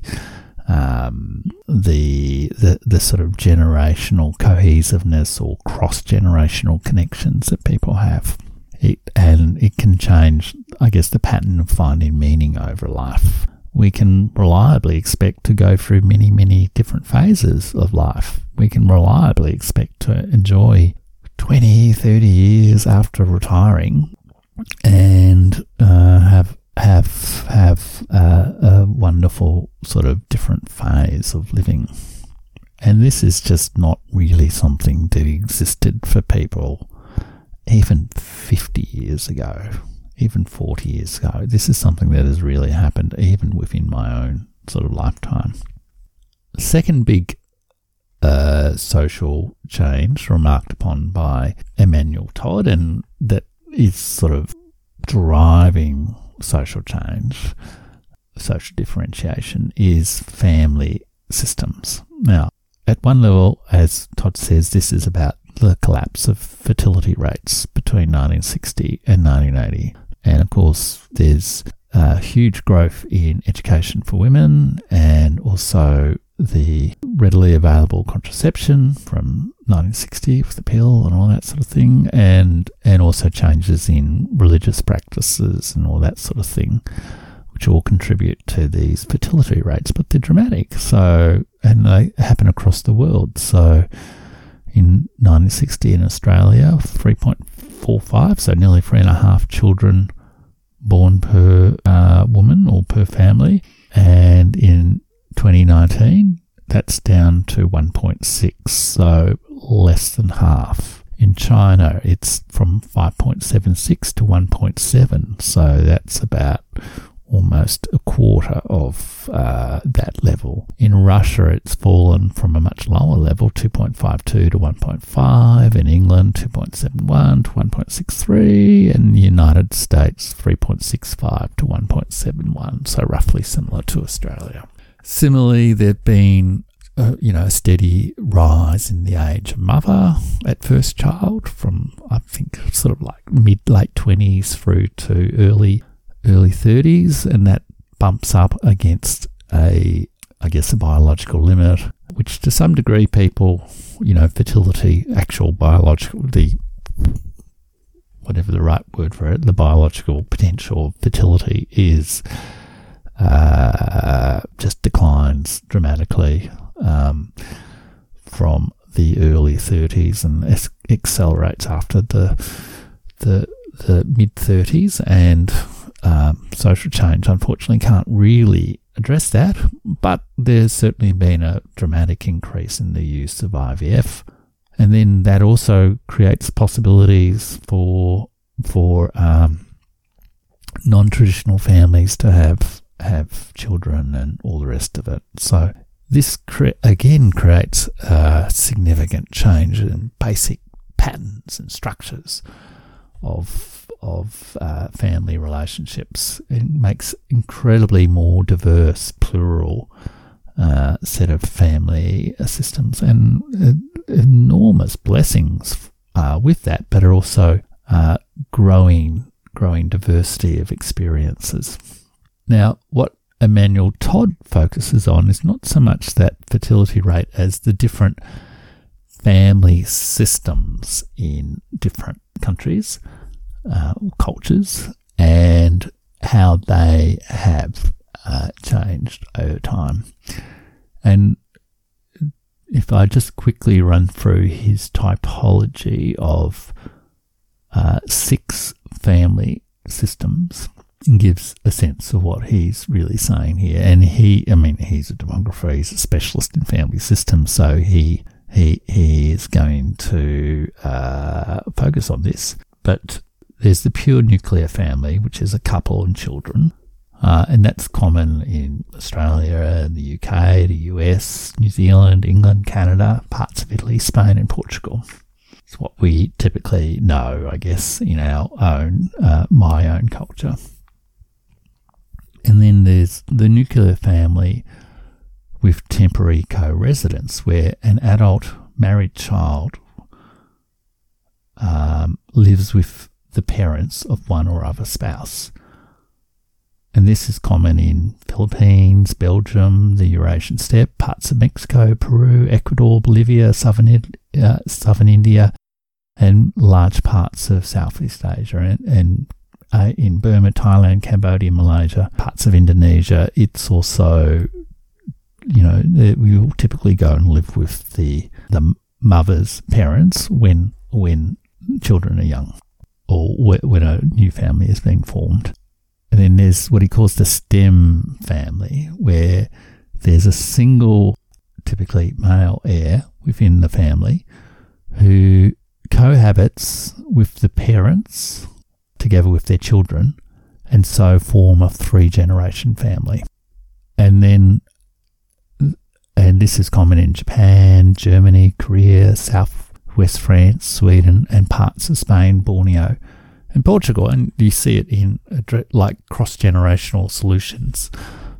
um, the, the the sort of generational cohesiveness or cross generational connections that people have. It, and it can change, I guess, the pattern of finding meaning over life. We can reliably expect to go through many, many different phases of life. We can reliably expect to enjoy 20, 30 years after retiring and uh, have have have uh, a wonderful sort of different phase of living. And this is just not really something that existed for people even 50 years ago, even 40 years ago. This is something that has really happened even within my own sort of lifetime. Second big uh, social change remarked upon by Emmanuel Todd, and that is sort of driving social change, social differentiation, is family systems. Now, at one level, as Todd says, this is about the collapse of fertility rates between 1960 and 1980. And of course, there's a huge growth in education for women and also the readily available contraception from 1960 with the pill and all that sort of thing, and and also changes in religious practices and all that sort of thing, which all contribute to these fertility rates, but they're dramatic. So and they happen across the world. So in 1960 in Australia, 3.45, so nearly three and a half children born per uh, woman or per family, and in 2019, that's down to 1.6, so less than half. In China, it's from 5.76 to 1.7, so that's about almost a quarter of uh, that level. In Russia, it's fallen from a much lower level, 2.52 to 1.5. In England, 2.71 to 1.63. In the United States, 3.65 to 1.71. So roughly similar to Australia. Similarly, there's been uh, you know, a steady rise in the age of mother at first child from, I think, sort of like mid late 20s through to early early 30s, and that bumps up against a, I guess, a biological limit, which to some degree people, you know, fertility, actual biological, the whatever the right word for it, the biological potential of fertility is uh, just declines dramatically um, from the early 30s and es- accelerates after the the the mid 30s and um, social change, unfortunately, can't really address that, but there's certainly been a dramatic increase in the use of IVF. And then that also creates possibilities for for um, non-traditional families to have have children and all the rest of it. So this cre- again creates a significant change in basic patterns and structures of of uh, family relationships. It makes incredibly more diverse, plural uh, set of family systems and uh, enormous blessings with that, but are also uh, growing, growing diversity of experiences. Now, what Emmanuel Todd focuses on is not so much that fertility rate as the different family systems in different countries uh, cultures and how they have uh, changed over time. And if I just quickly run through his typology of uh, six family systems, gives a sense of what he's really saying here. And he, I mean, he's a demographer, he's a specialist in family systems, so he he he is going to uh, focus on this. But there's the pure nuclear family, which is a couple and children. Uh, and that's common in Australia, the UK, the US, New Zealand, England, Canada, parts of Italy, Spain, and Portugal. It's what we typically know, I guess, in our own, uh, my own culture. And then there's the nuclear family with temporary co residence, where an adult married child um, lives with the parents of one or other spouse. And this is common in Philippines, Belgium, the Eurasian steppe, parts of Mexico, Peru, Ecuador, Bolivia, southern, uh, southern India, and large parts of Southeast Asia and, and uh, in Burma, Thailand, Cambodia, Malaysia, parts of Indonesia. It's also, you know, we will typically go and live with the the mother's parents when when children are young or when a new family is being formed. And then there's what he calls the stem family, where there's a single, typically male heir within the family who cohabits with the parents together with their children and so form a three generation family. And then, and this is common in Japan, Germany, Korea, South West France, Sweden, and parts of Spain, Borneo, and Portugal. And you see it in like cross generational solutions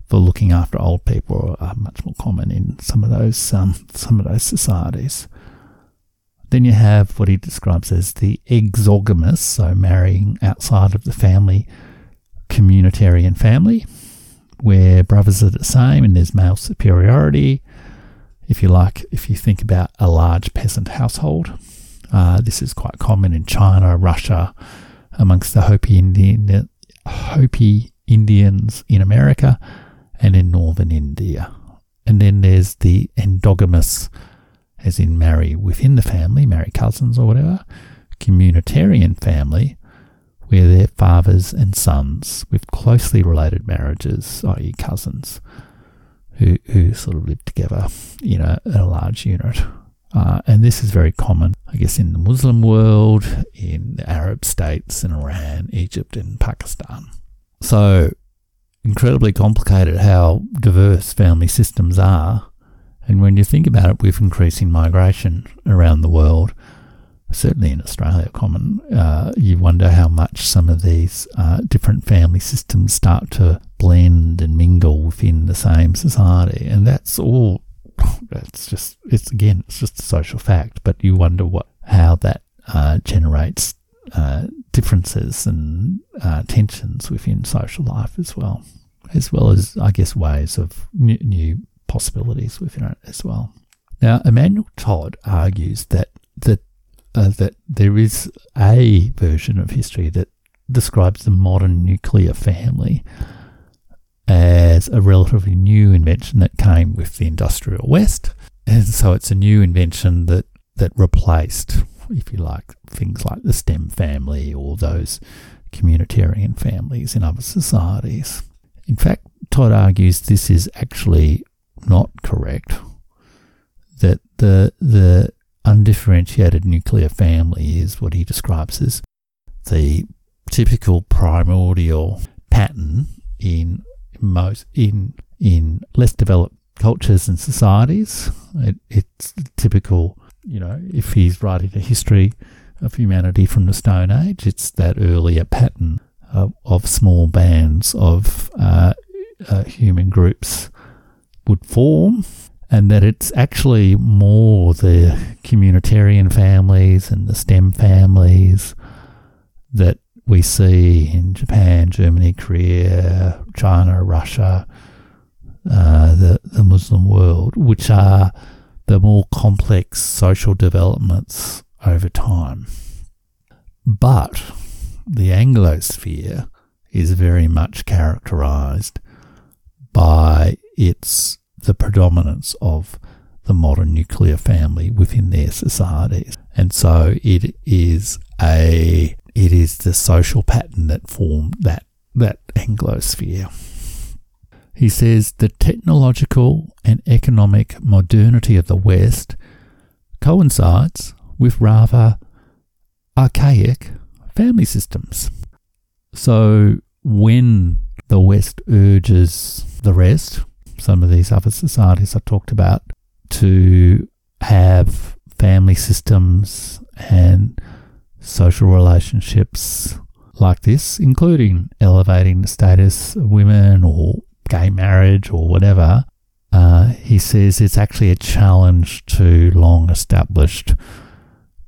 for looking after old people are much more common in some of those um, some of those societies. Then you have what he describes as the exogamous, so marrying outside of the family, communitarian family, where brothers are the same and there's male superiority if you like, if you think about a large peasant household. Uh, this is quite common in China, Russia, amongst the Hopi Indian, Hopi Indians in America, and in northern India. And then there's the endogamous, as in marry within the family, marry cousins or whatever, communitarian family, where they're fathers and sons with closely related marriages, i.e., cousins. who, who sort of live together in a, in a large unit. Uh, and this is very common, I guess, in the Muslim world, in the Arab states, in Iran, Egypt, and Pakistan. So, incredibly complicated how diverse family systems are. And when you think about it, with increasing migration around the world, certainly in Australia, common, uh, you wonder how much some of these uh, different family systems start to blend and mingle within the same society. And that's all, (laughs) it's just, it's again, it's just a social fact, but you wonder what, how that uh, generates uh, differences and uh, tensions within social life as well, as well as, I guess, ways of new, new possibilities within it as well. Now, Emmanuel Todd argues that that uh, that there is a version of history that describes the modern nuclear family as a relatively new invention that came with the industrial West, and so it's a new invention that that replaced, if you like, things like the stem family or those communitarian families in other societies. In fact, Todd argues this is actually not correct. That the the undifferentiated nuclear family is what he describes as the typical primordial pattern in most in in less developed cultures and societies. It, it's typical, you know, if he's writing a history of humanity from the Stone Age, it's that earlier pattern of, of small bands of uh, uh, human groups would form and that it's actually more the communitarian families and the stem families that we see in Japan, Germany, Korea, China, Russia, uh, the, the Muslim world, which are the more complex social developments over time. But the Anglosphere is very much characterized by its the predominance of the modern nuclear family within their societies. And so it is a it is the social pattern that formed that that Anglosphere. He says the technological and economic modernity of the West coincides with rather archaic family systems. So when the West urges the rest, some of these other societies I talked about to have family systems and social relationships like this, including elevating the status of women or gay marriage or whatever. Uh, he says it's actually a challenge to long established,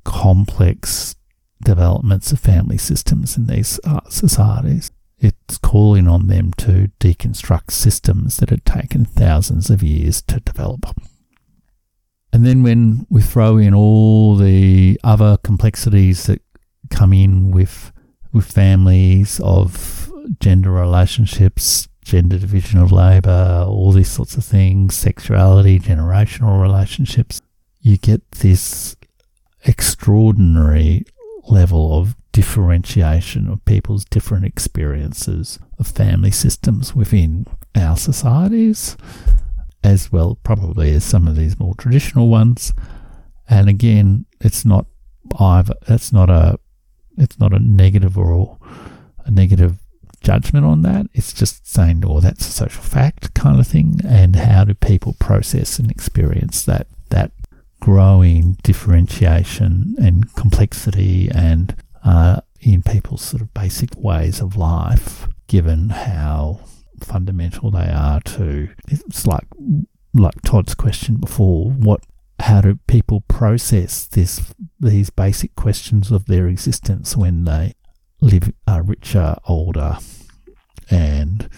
complex developments of family systems in these uh, societies. It's calling on them to deconstruct systems that had taken thousands of years to develop. And then when we throw in all the other complexities that come in with with families of gender relationships, gender division of labour, all these sorts of things, sexuality, generational relationships, you get this extraordinary level of differentiation of people's different experiences of family systems within our societies, as well probably as some of these more traditional ones. And again, it's not either it's not a it's not a negative or a negative judgment on that. It's just saying, oh, that's a social fact kind of thing. And how do people process and experience that that growing differentiation and complexity and uh, in people's sort of basic ways of life, given how fundamental they are to. It's like like Todd's question before. What? How do people process this? These basic questions of their existence when they live are richer, older, and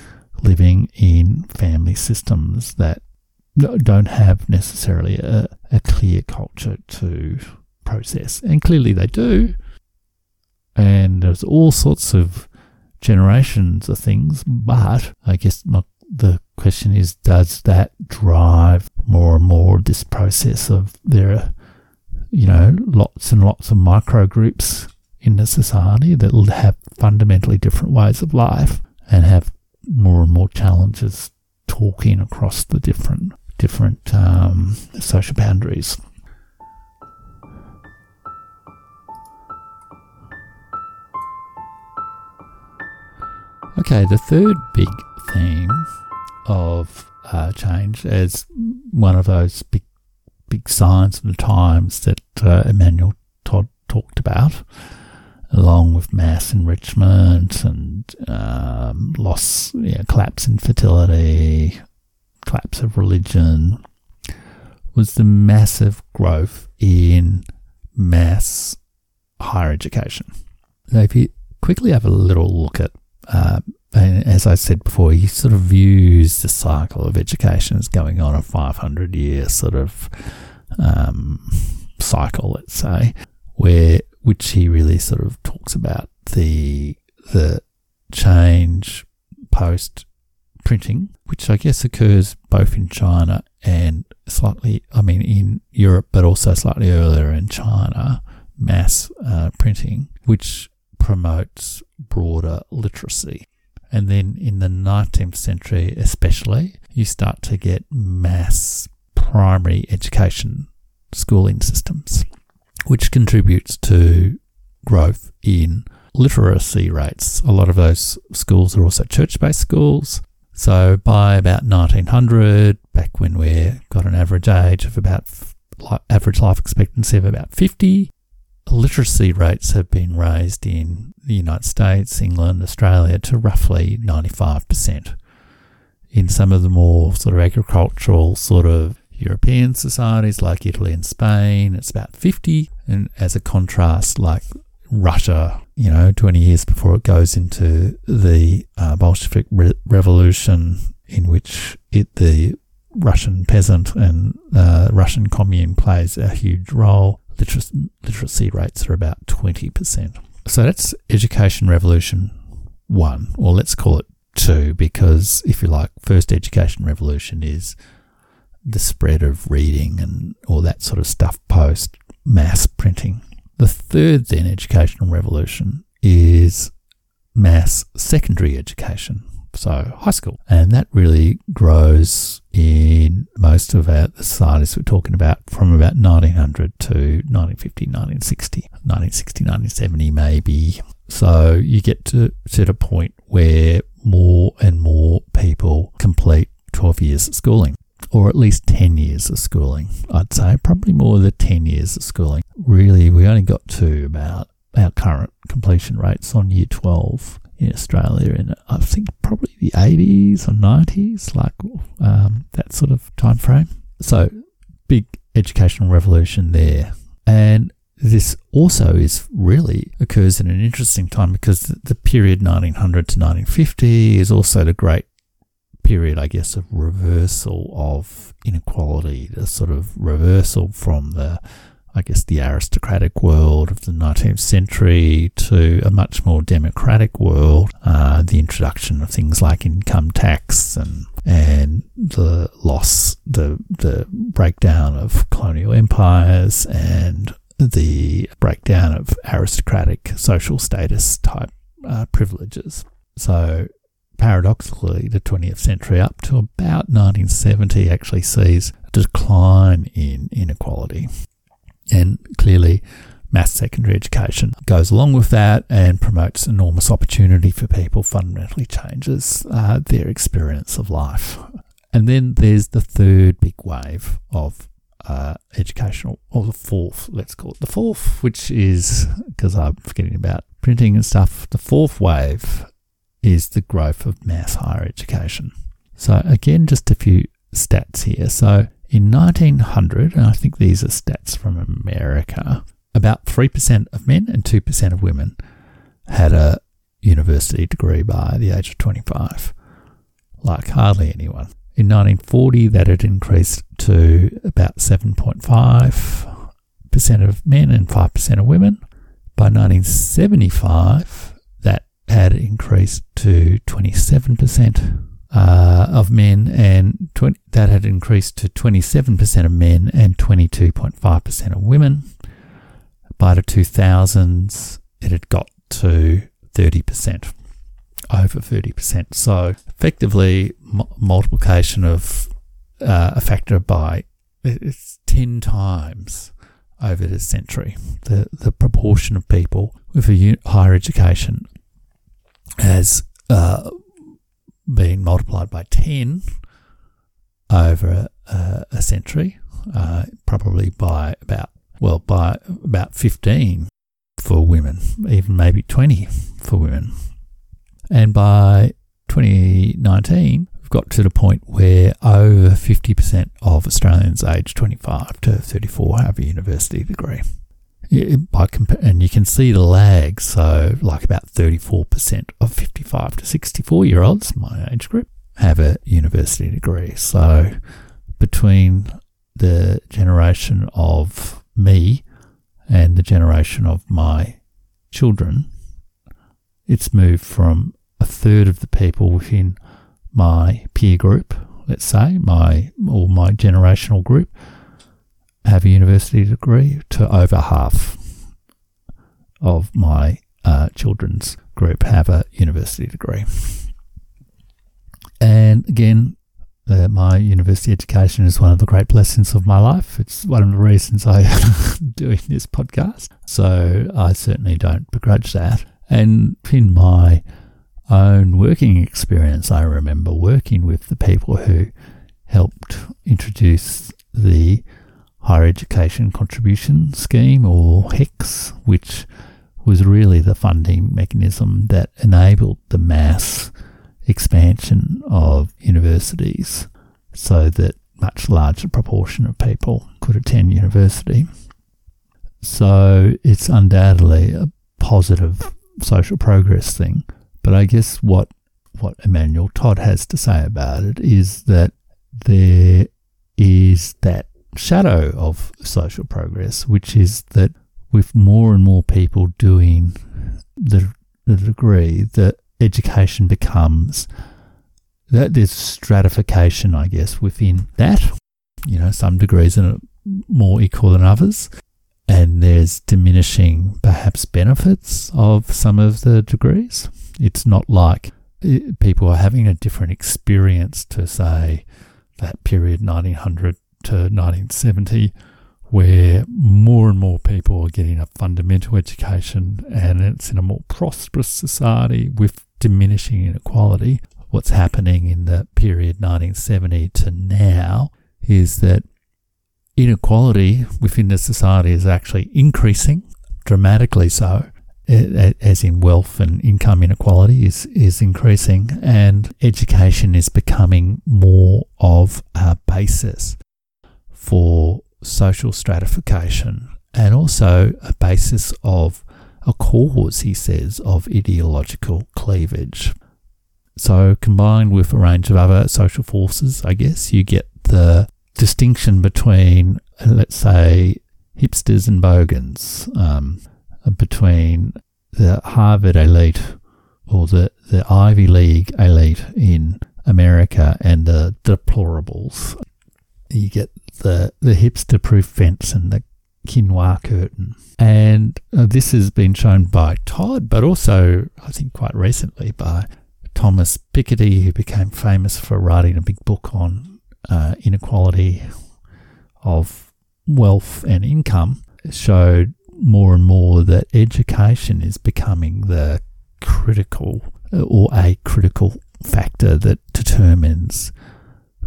living in family systems that don't have necessarily a, a clear culture to process. And clearly they do, and there's all sorts of generations of things. But I guess the question is, does that drive more and more this process of there are, you know, lots and lots of micro groups in the society that have fundamentally different ways of life and have more and more challenges talking across the different different um, social boundaries. Okay, the third big theme of uh, change is one of those big big signs of the times that uh, Emmanuel Todd talked about, along with mass enrichment and um, loss, collapse in fertility, collapse of religion, was the massive growth in mass higher education. Now, if you quickly have a little look at uh, as I said before, he sort of views the cycle of education as going on a 500 year sort of um, cycle, let's say, where which he really sort of talks about the the change post printing, which I guess occurs both in China and slightly, I mean, in Europe, but also slightly earlier in China, mass uh, printing, which promotes broader literacy. And then in the 19th century, especially, you start to get mass primary education schooling systems, which contributes to growth in literacy rates. A lot of those schools are also church based schools. So by about 1900, back when we got an average age of about average life expectancy of about 50, literacy rates have been raised in the United States, England, Australia to roughly 95%. In some of the more sort of agricultural sort of European societies like Italy and Spain, it's about 50. And as a contrast, like Russia, you know, 20 years before it goes into the uh, Bolshevik re- revolution, in which it the Russian peasant and uh, Russian commune plays a huge role literacy, literacy rates are about 20%. So that's education revolution one, or let's call it two, because if you like, first education revolution is the spread of reading and all that sort of stuff post mass printing. The third then educational revolution is mass secondary education, so high school. And that really grows in most of our societies we're talking about from about 1900 to 1950, 1960, 1960, 1970 maybe. So you get to, to a point where more and more people complete 12 years of schooling or at least 10 years of schooling. I'd say probably more than 10 years of schooling. Really, we only got to about our current completion rates on year 12 in Australia in I think probably the 80s or 90s, like um, that sort of time frame. So big educational revolution there, and this also is really occurs in an interesting time because the period 1900 to 1950 is also the great period, I guess, of reversal of inequality, the sort of reversal from the I guess, the aristocratic world of the 19th century to a much more democratic world. Uh, the introduction of things like income tax and and the loss, the the breakdown of colonial empires and the breakdown of aristocratic social status type uh, privileges. So paradoxically, the 20th century up to about 1970 actually sees a decline in inequality. And clearly, mass secondary education goes along with that and promotes enormous opportunity for people, fundamentally changes uh, their experience of life. And then there's the third big wave of uh, educational, or the fourth, let's call it the fourth, which is because I'm forgetting about printing and stuff. The fourth wave is the growth of mass higher education. So, again, just a few stats here. So, in 1900, and I think these are stats from America, about 3% of men and 2% of women had a university degree by the age of 25. Like hardly anyone. In 1940, that had increased to about 7.5% of men and 5% of women. By 1975, that had increased to 27% uh, of men, and 20, that had increased to 27% of men and 22.5% of women. By the 2000s, it had got to 30% over 30%. So effectively, m- multiplication of uh, a factor by it's 10 times over the century. The, the proportion of people with a higher education has uh, been multiplied by 10 over a, a century, uh, probably by about, well, by about 15 for women, even maybe 20 for women. And by 2019, we've got to the point where over 50% of Australians aged 25 to 34 have a university degree. By compa- and you can see the lag. So, like about 34% of 55 to 64 year olds, my age group, have a university degree. So, between the generation of me and the generation of my children, it's moved from a third of the people within my peer group, let's say, my or my generational group, have a university degree to over half of my uh, children's group have a university degree. And again, uh, my university education is one of the great blessings of my life. It's one of the reasons I am (laughs) doing this podcast. So I certainly don't begrudge that. And in my own working experience, I remember working with the people who helped introduce the Higher Education Contribution Scheme, or HECS, which was really the funding mechanism that enabled the mass expansion of universities so that much larger proportion of people could attend university. So it's undoubtedly a positive social progress thing. But I guess what what Emmanuel Todd has to say about it is that there is that shadow of social progress, which is that with more and more people doing the, the degree, that education becomes that there's stratification, I guess, within that. You know, some degrees are more equal than others and there's diminishing perhaps benefits of some of the degrees. It's not like eh, people are having a different experience to say that period 1900 to 1970 where more and more people are getting a fundamental education and it's in a more prosperous society with diminishing inequality. What's happening in the period 1970 to now is that inequality within the society is actually increasing dramatically so as in wealth and income inequality is, is increasing and education is becoming more of a basis for social stratification and also a basis of a cause, he says, of ideological cleavage. So, combined with a range of other social forces, I guess, you get the distinction between, let's say, hipsters and bogans, um, between the Harvard elite or the, the Ivy League elite in America and the deplorables. You get the, the hipster proof fence and the quinoa curtain. And uh, this has been shown by Todd, but also, I think, quite recently by Thomas Piketty, who became famous for writing a big book on uh, inequality of wealth and income, showed more and more that education is becoming the critical or a critical factor that determines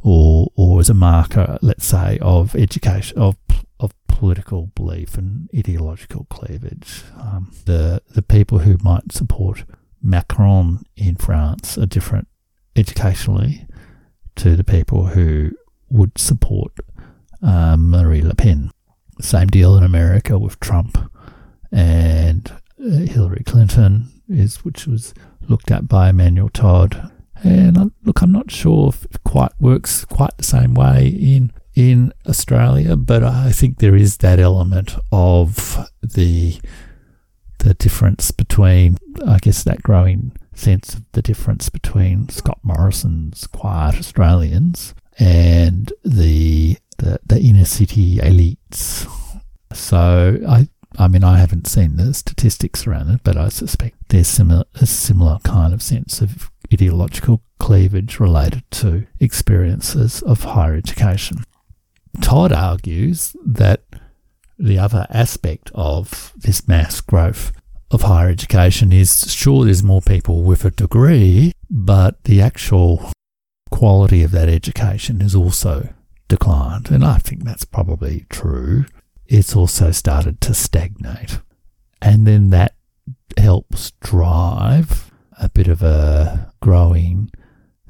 or or as a marker, let's say, of education of of political belief and ideological cleavage. Um, the the people who might support Macron in France are different educationally to the people who would support um, Marie Le Pen. Same deal in America with Trump and uh, Hillary Clinton is which was looked at by Emmanuel Todd. And uh, look, I'm not sure if it quite works quite the same way in in Australia, but I think there is that element of the the difference between, I guess, that growing sense of the difference between Scott Morrison's quiet Australians and the the, the inner city elites. So I I mean, I haven't seen the statistics around it, but I suspect there's similar, a similar kind of sense of ideological cleavage related to experiences of higher education. Todd argues that the other aspect of this mass growth of higher education is sure there's more people with a degree, but the actual quality of that education has also declined. And I think that's probably true. It's also started to stagnate. And then that helps drive a bit of a growing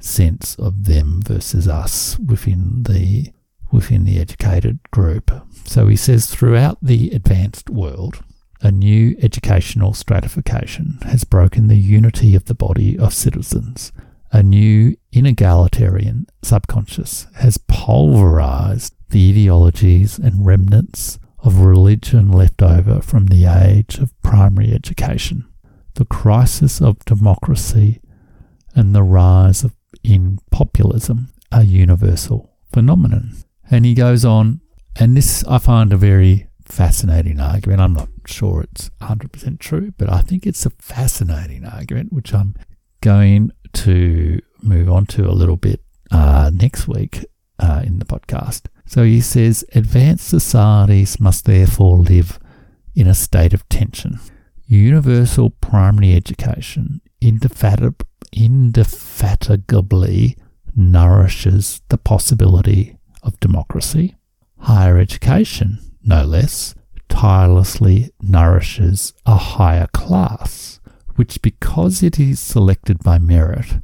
sense of them versus us within the within the educated group. So he says throughout the advanced world, a new educational stratification has broken the unity of the body of citizens. A new inegalitarian subconscious has pulverized the ideologies and remnants of religion left over from the age of primary education. The crisis of democracy and the rise of in populism are universal phenomenon. And he goes on, and this I find a very fascinating argument. I'm not sure it's 100% true, but I think it's a fascinating argument, which I'm going to move on to a little bit uh, next week uh, in the podcast. So he says advanced societies must therefore live in a state of tension. Universal primary education indefatigably nourishes the possibility of democracy. Higher education, no less, tirelessly nourishes a higher class, which, because it is selected by merit,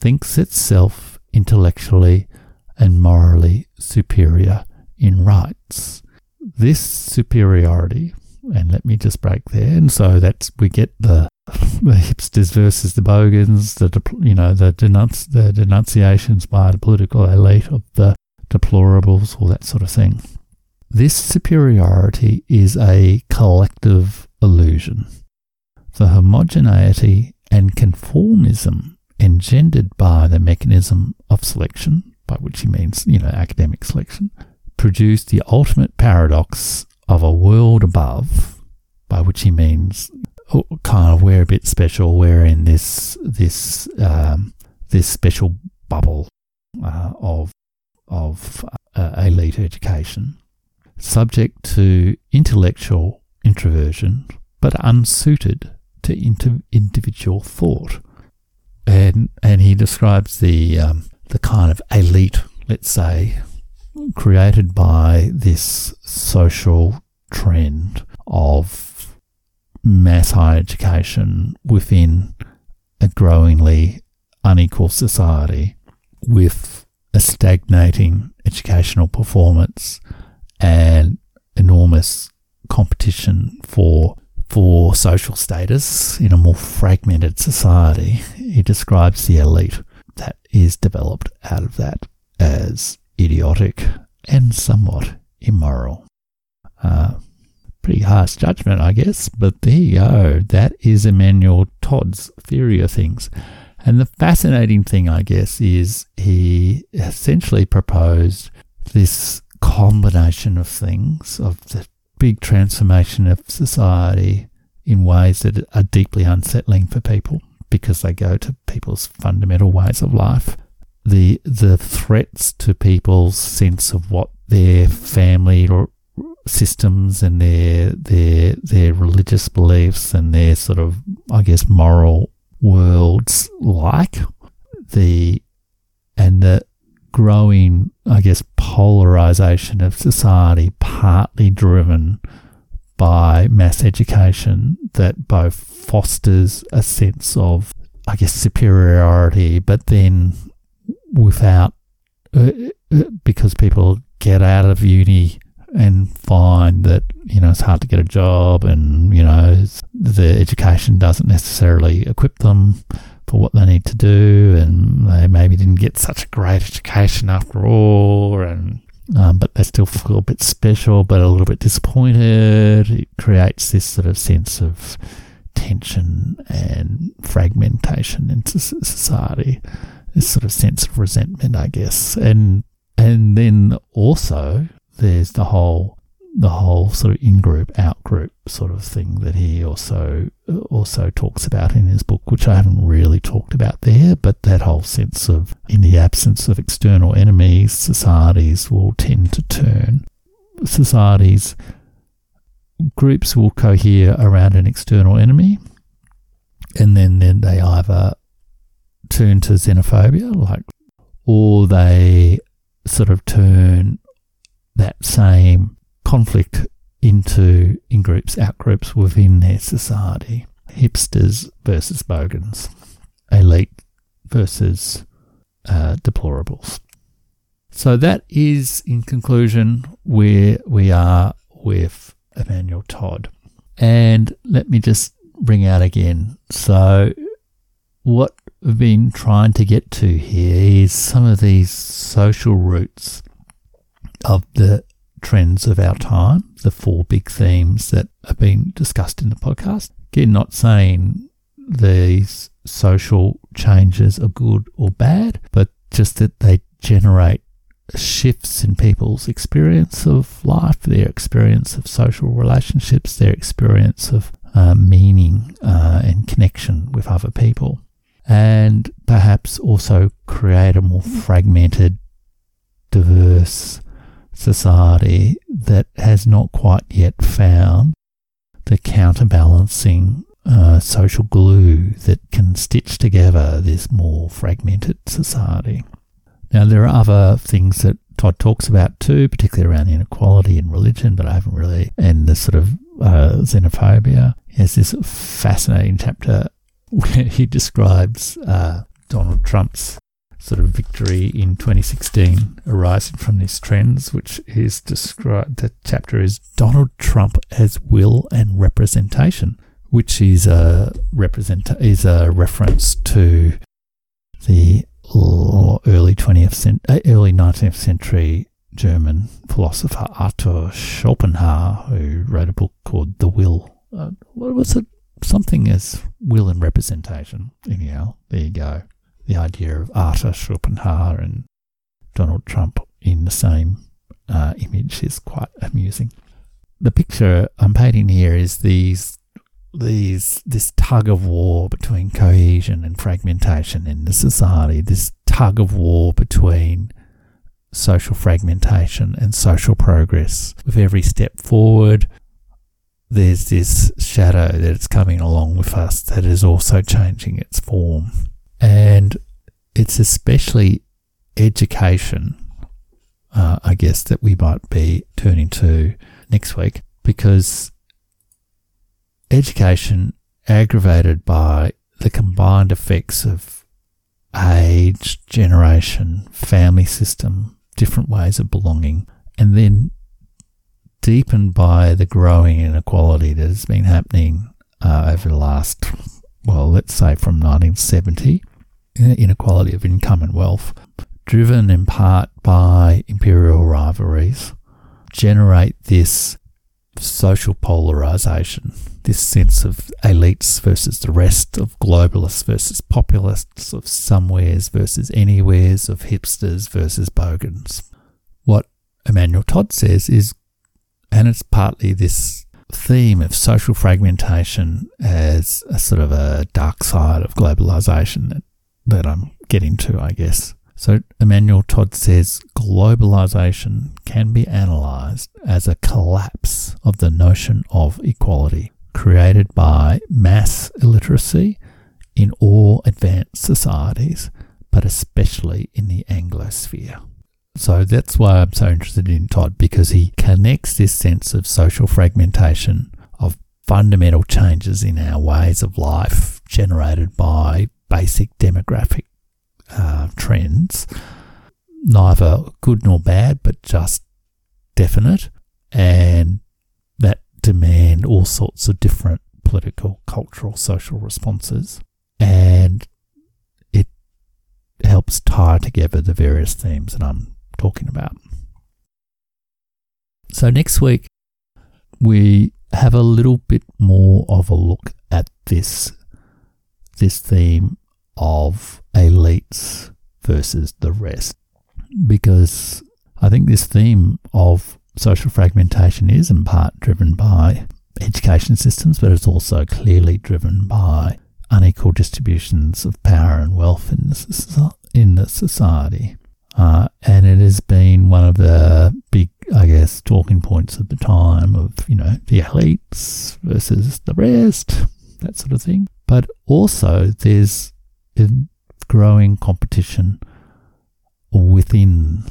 thinks itself intellectually and morally superior in rights. This superiority, and let me just break there, and so that's we get the (laughs) the hipsters versus the bogans, the you know the denunci- the denunciations by the political elite of the deplorables, all that sort of thing. This superiority is a collective illusion. The homogeneity and conformism engendered by the mechanism of selection, by which he means, you know, academic selection, produce the ultimate paradox of a world above, by which he means oh, kind of we're a bit special, we're in this this um, this special bubble uh, of of uh, elite education, subject to intellectual introversion, but unsuited to inter- individual thought. And and he describes the um, the kind of elite, let's say, created by this social trend of mass higher education within a growingly unequal society with a stagnating educational performance and enormous competition for for social status in a more fragmented society. (laughs) He describes the elite that is developed out of that as idiotic and somewhat immoral. Uh, pretty harsh judgment, I guess, but there you go. That is Emmanuel Todd's theory of things. And the fascinating thing, I guess, is he essentially proposed this combination of things, of the big transformation of society in ways that are deeply unsettling for people because they go to people's fundamental ways of life. The the threats to people's sense of what their family or systems and their their their religious beliefs and their sort of I guess moral worlds like. The and the growing I guess polarization of society partly driven by mass education that both fosters a sense of I guess superiority but then without uh, uh because people get out of uni and find that you know it's hard to get a job and you know the education doesn't necessarily equip them for what they need to do and they maybe didn't get such a great education after all and um, but they still feel a bit special but a little bit disappointed. It creates this sort of sense of tension and fragmentation in society this sort of sense of resentment i guess and and then also there's the whole the whole sort of in-group, out-group sort of thing that he also also talks about in his book, which I haven't really talked about there. But that whole sense of, in the absence of external enemies, societies will tend to turn. Societies, groups will cohere around an external enemy, and then then they either turn to xenophobia, like, or they sort of turn that same conflict into in groups, out groups within their society. Hipsters versus bogans, elite versus uh, deplorables. So that is, in conclusion, where we are with Emmanuel Todd. And let me just bring out again. So, what been trying to get to here is some of these social roots of the trends of our time, the four big themes that have been discussed in the podcast. Again, not saying these social changes are good or bad, but just that they generate shifts in people's experience of life, their experience of social relationships, their experience of uh, meaning uh, and connection with other people, and perhaps also create a more fragmented, diverse society that has not quite yet found the counterbalancing uh, social glue that can stitch together this more fragmented society. Now, there are other things that Todd talks about too, particularly around inequality in religion, but I haven't really, and the sort of uh, xenophobia. He has this fascinating chapter where he describes uh, Donald Trump's sort of victory in 2016 arising from these trends, which is described. The chapter is Donald Trump as will and representation, which is a represent is a reference to the early 20th cent- uh, early 19th century German philosopher Arthur Schopenhauer, who wrote a book called The Will. Uh, what was it? Something as will and representation. Anyhow, there you go. The idea of Arthur Schopenhauer and Donald Trump in the same uh, image is quite amusing. The picture I'm painting here is these these this tug of war between cohesion and fragmentation in the society, this tug of war between social fragmentation and social progress. With every step forward, there's this shadow that's coming along with us that is also changing its form. And it's especially education, uh, I guess, that we might be turning to next week because education aggravated by the combined effects of age, generation, family system, different ways of belonging, and then deepened by the growing inequality that has been happening uh, over the last, well, let's say from 1970, inequality of income and wealth, driven in part by imperial rivalries, generate this social polarization this sense of elites versus the rest, of globalists versus populists, of somewheres versus anywheres, of hipsters versus bogans. What Emmanuel Todd says is, and it's partly this theme of social fragmentation as a sort of a dark side of globalization that, that I'm getting to, I guess. So Emmanuel Todd says globalization can be analyzed as a collapse of the notion of equality created by mass illiteracy in all advanced societies, but especially in the Anglosphere. So that's why I'm so interested in Todd because he connects this sense of social fragmentation, of fundamental changes in our ways of life generated by basic demographic uh, trends, neither good nor bad, but just definite, and that demand all sorts of different political, cultural, social responses. And it helps tie together the various themes that I'm talking about. So, next week, we have a little bit more of a look at this, this theme of elites versus the rest. Because I think this theme of social fragmentation is in part driven by education systems, but it's also clearly driven by unequal distributions of power and wealth in the, in the society. Uh, and it has been one of the big, I guess, talking points of the time of, you know, the elites versus the rest, that sort of thing. But also there's growing competition within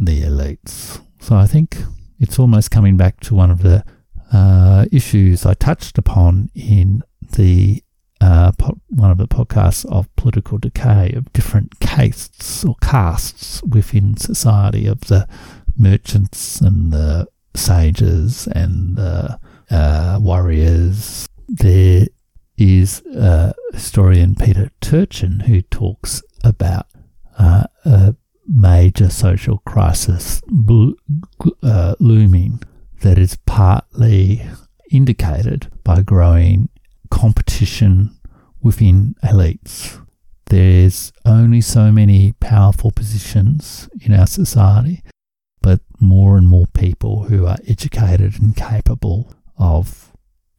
the elites. So I think it's almost coming back to one of the uh, issues I touched upon in the uh, po- one of the podcasts of political decay of different castes or castes within society of the merchants and the sages and the uh, warriors. There is a historian Peter Turchin who talks about uh, a major social crisis blo- uh, looming that is partly indicated by growing competition within elites. There's only so many powerful positions in our society, but more and more people who are educated and capable of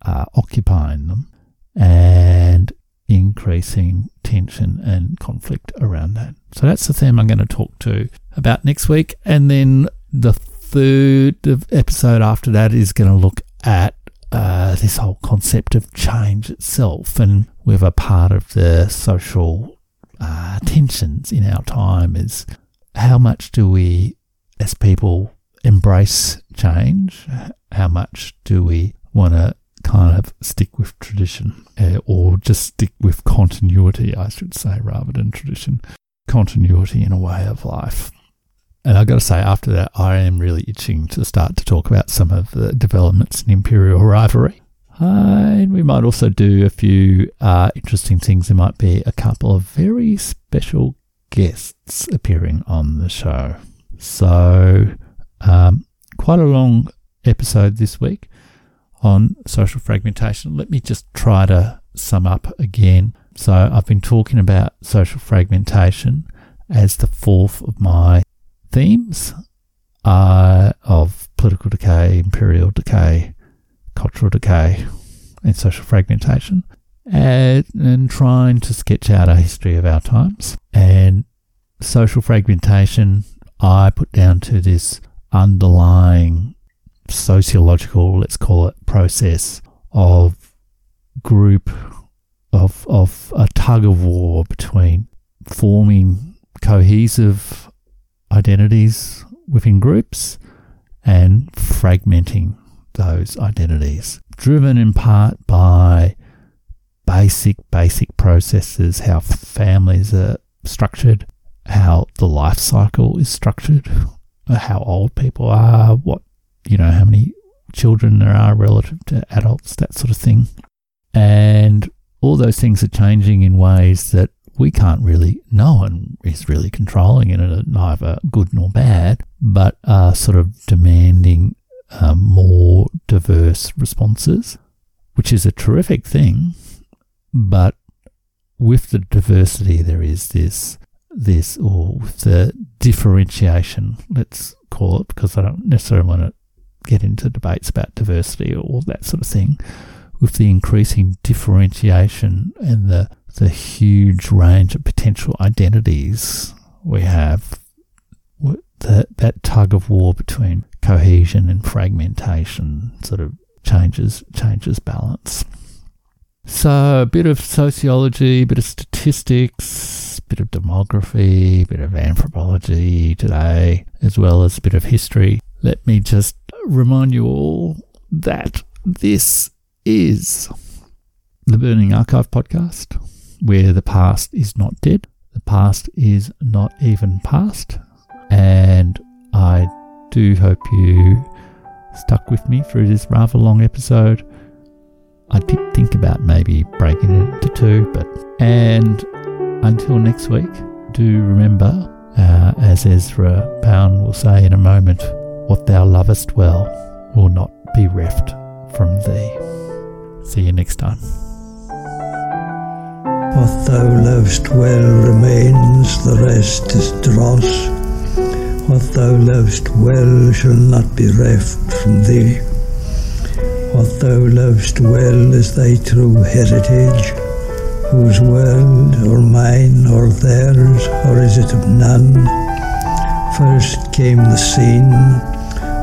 uh, occupying them and increasing tension and conflict around that. So that's the theme I'm going to talk to about next week. And then the third episode after that is going to look at uh, this whole concept of change itself, and a part of the social uh, tensions in our time is how much do we, as people, embrace change? How much do we want to kind of stick with tradition, uh, or just stick with continuity, I should say, rather than tradition? Continuity in a way of life. And I've got to say, after that, I am really itching to start to talk about some of the developments in imperial rivalry. Uh, and we might also do a few uh, interesting things. There might be a couple of very special guests appearing on the show. So, um, quite a long episode this week on social fragmentation. Let me just try to sum up again. So, I've been talking about social fragmentation as the fourth of my themes uh, of political decay, imperial decay, cultural decay, and social fragmentation, and, and trying to sketch out a history of our times. And social fragmentation, I put down to this underlying sociological, let's call it, process of group of of a tug of war between forming cohesive identities within groups and fragmenting those identities, driven in part by basic, basic processes, how families are structured, how the life cycle is structured, how old people are, what, you know, how many children there are relative to adults, that sort of thing. And all those things are changing in ways that we can't really, no one is really controlling it, neither good nor bad, but are sort of demanding um, more diverse responses, which is a terrific thing. But with the diversity, there is this, this, or with the differentiation, let's call it, because I don't necessarily want to get into debates about diversity or all that sort of thing. With the increasing differentiation and the the huge range of potential identities we have, that, that tug of war between cohesion and fragmentation sort of changes changes balance. So a bit of sociology, a bit of statistics, a bit of demography, a bit of anthropology today, as well as a bit of history. Let me just remind you all that this is the Burning Archive podcast where the past is not dead, the past is not even past. And I do hope you stuck with me through this rather long episode. I did think about maybe breaking it into two, but and until next week, do remember, uh, as Ezra Pound will say in a moment, what thou lovest well will not be reft from thee. See you next time. What thou lovest well remains, the rest is dross. What thou lovest well shall not be reft from thee. What thou lovest well is thy true heritage, whose world, or mine, or theirs, or is it of none? First came the scene,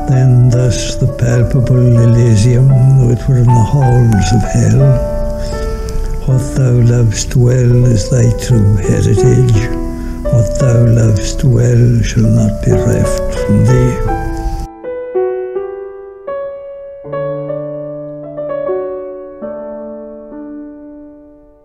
then thus the palpable Elysium, though it were in the halls of hell. What thou lovest well is thy true heritage. What thou lovest well shall not be reft from thee.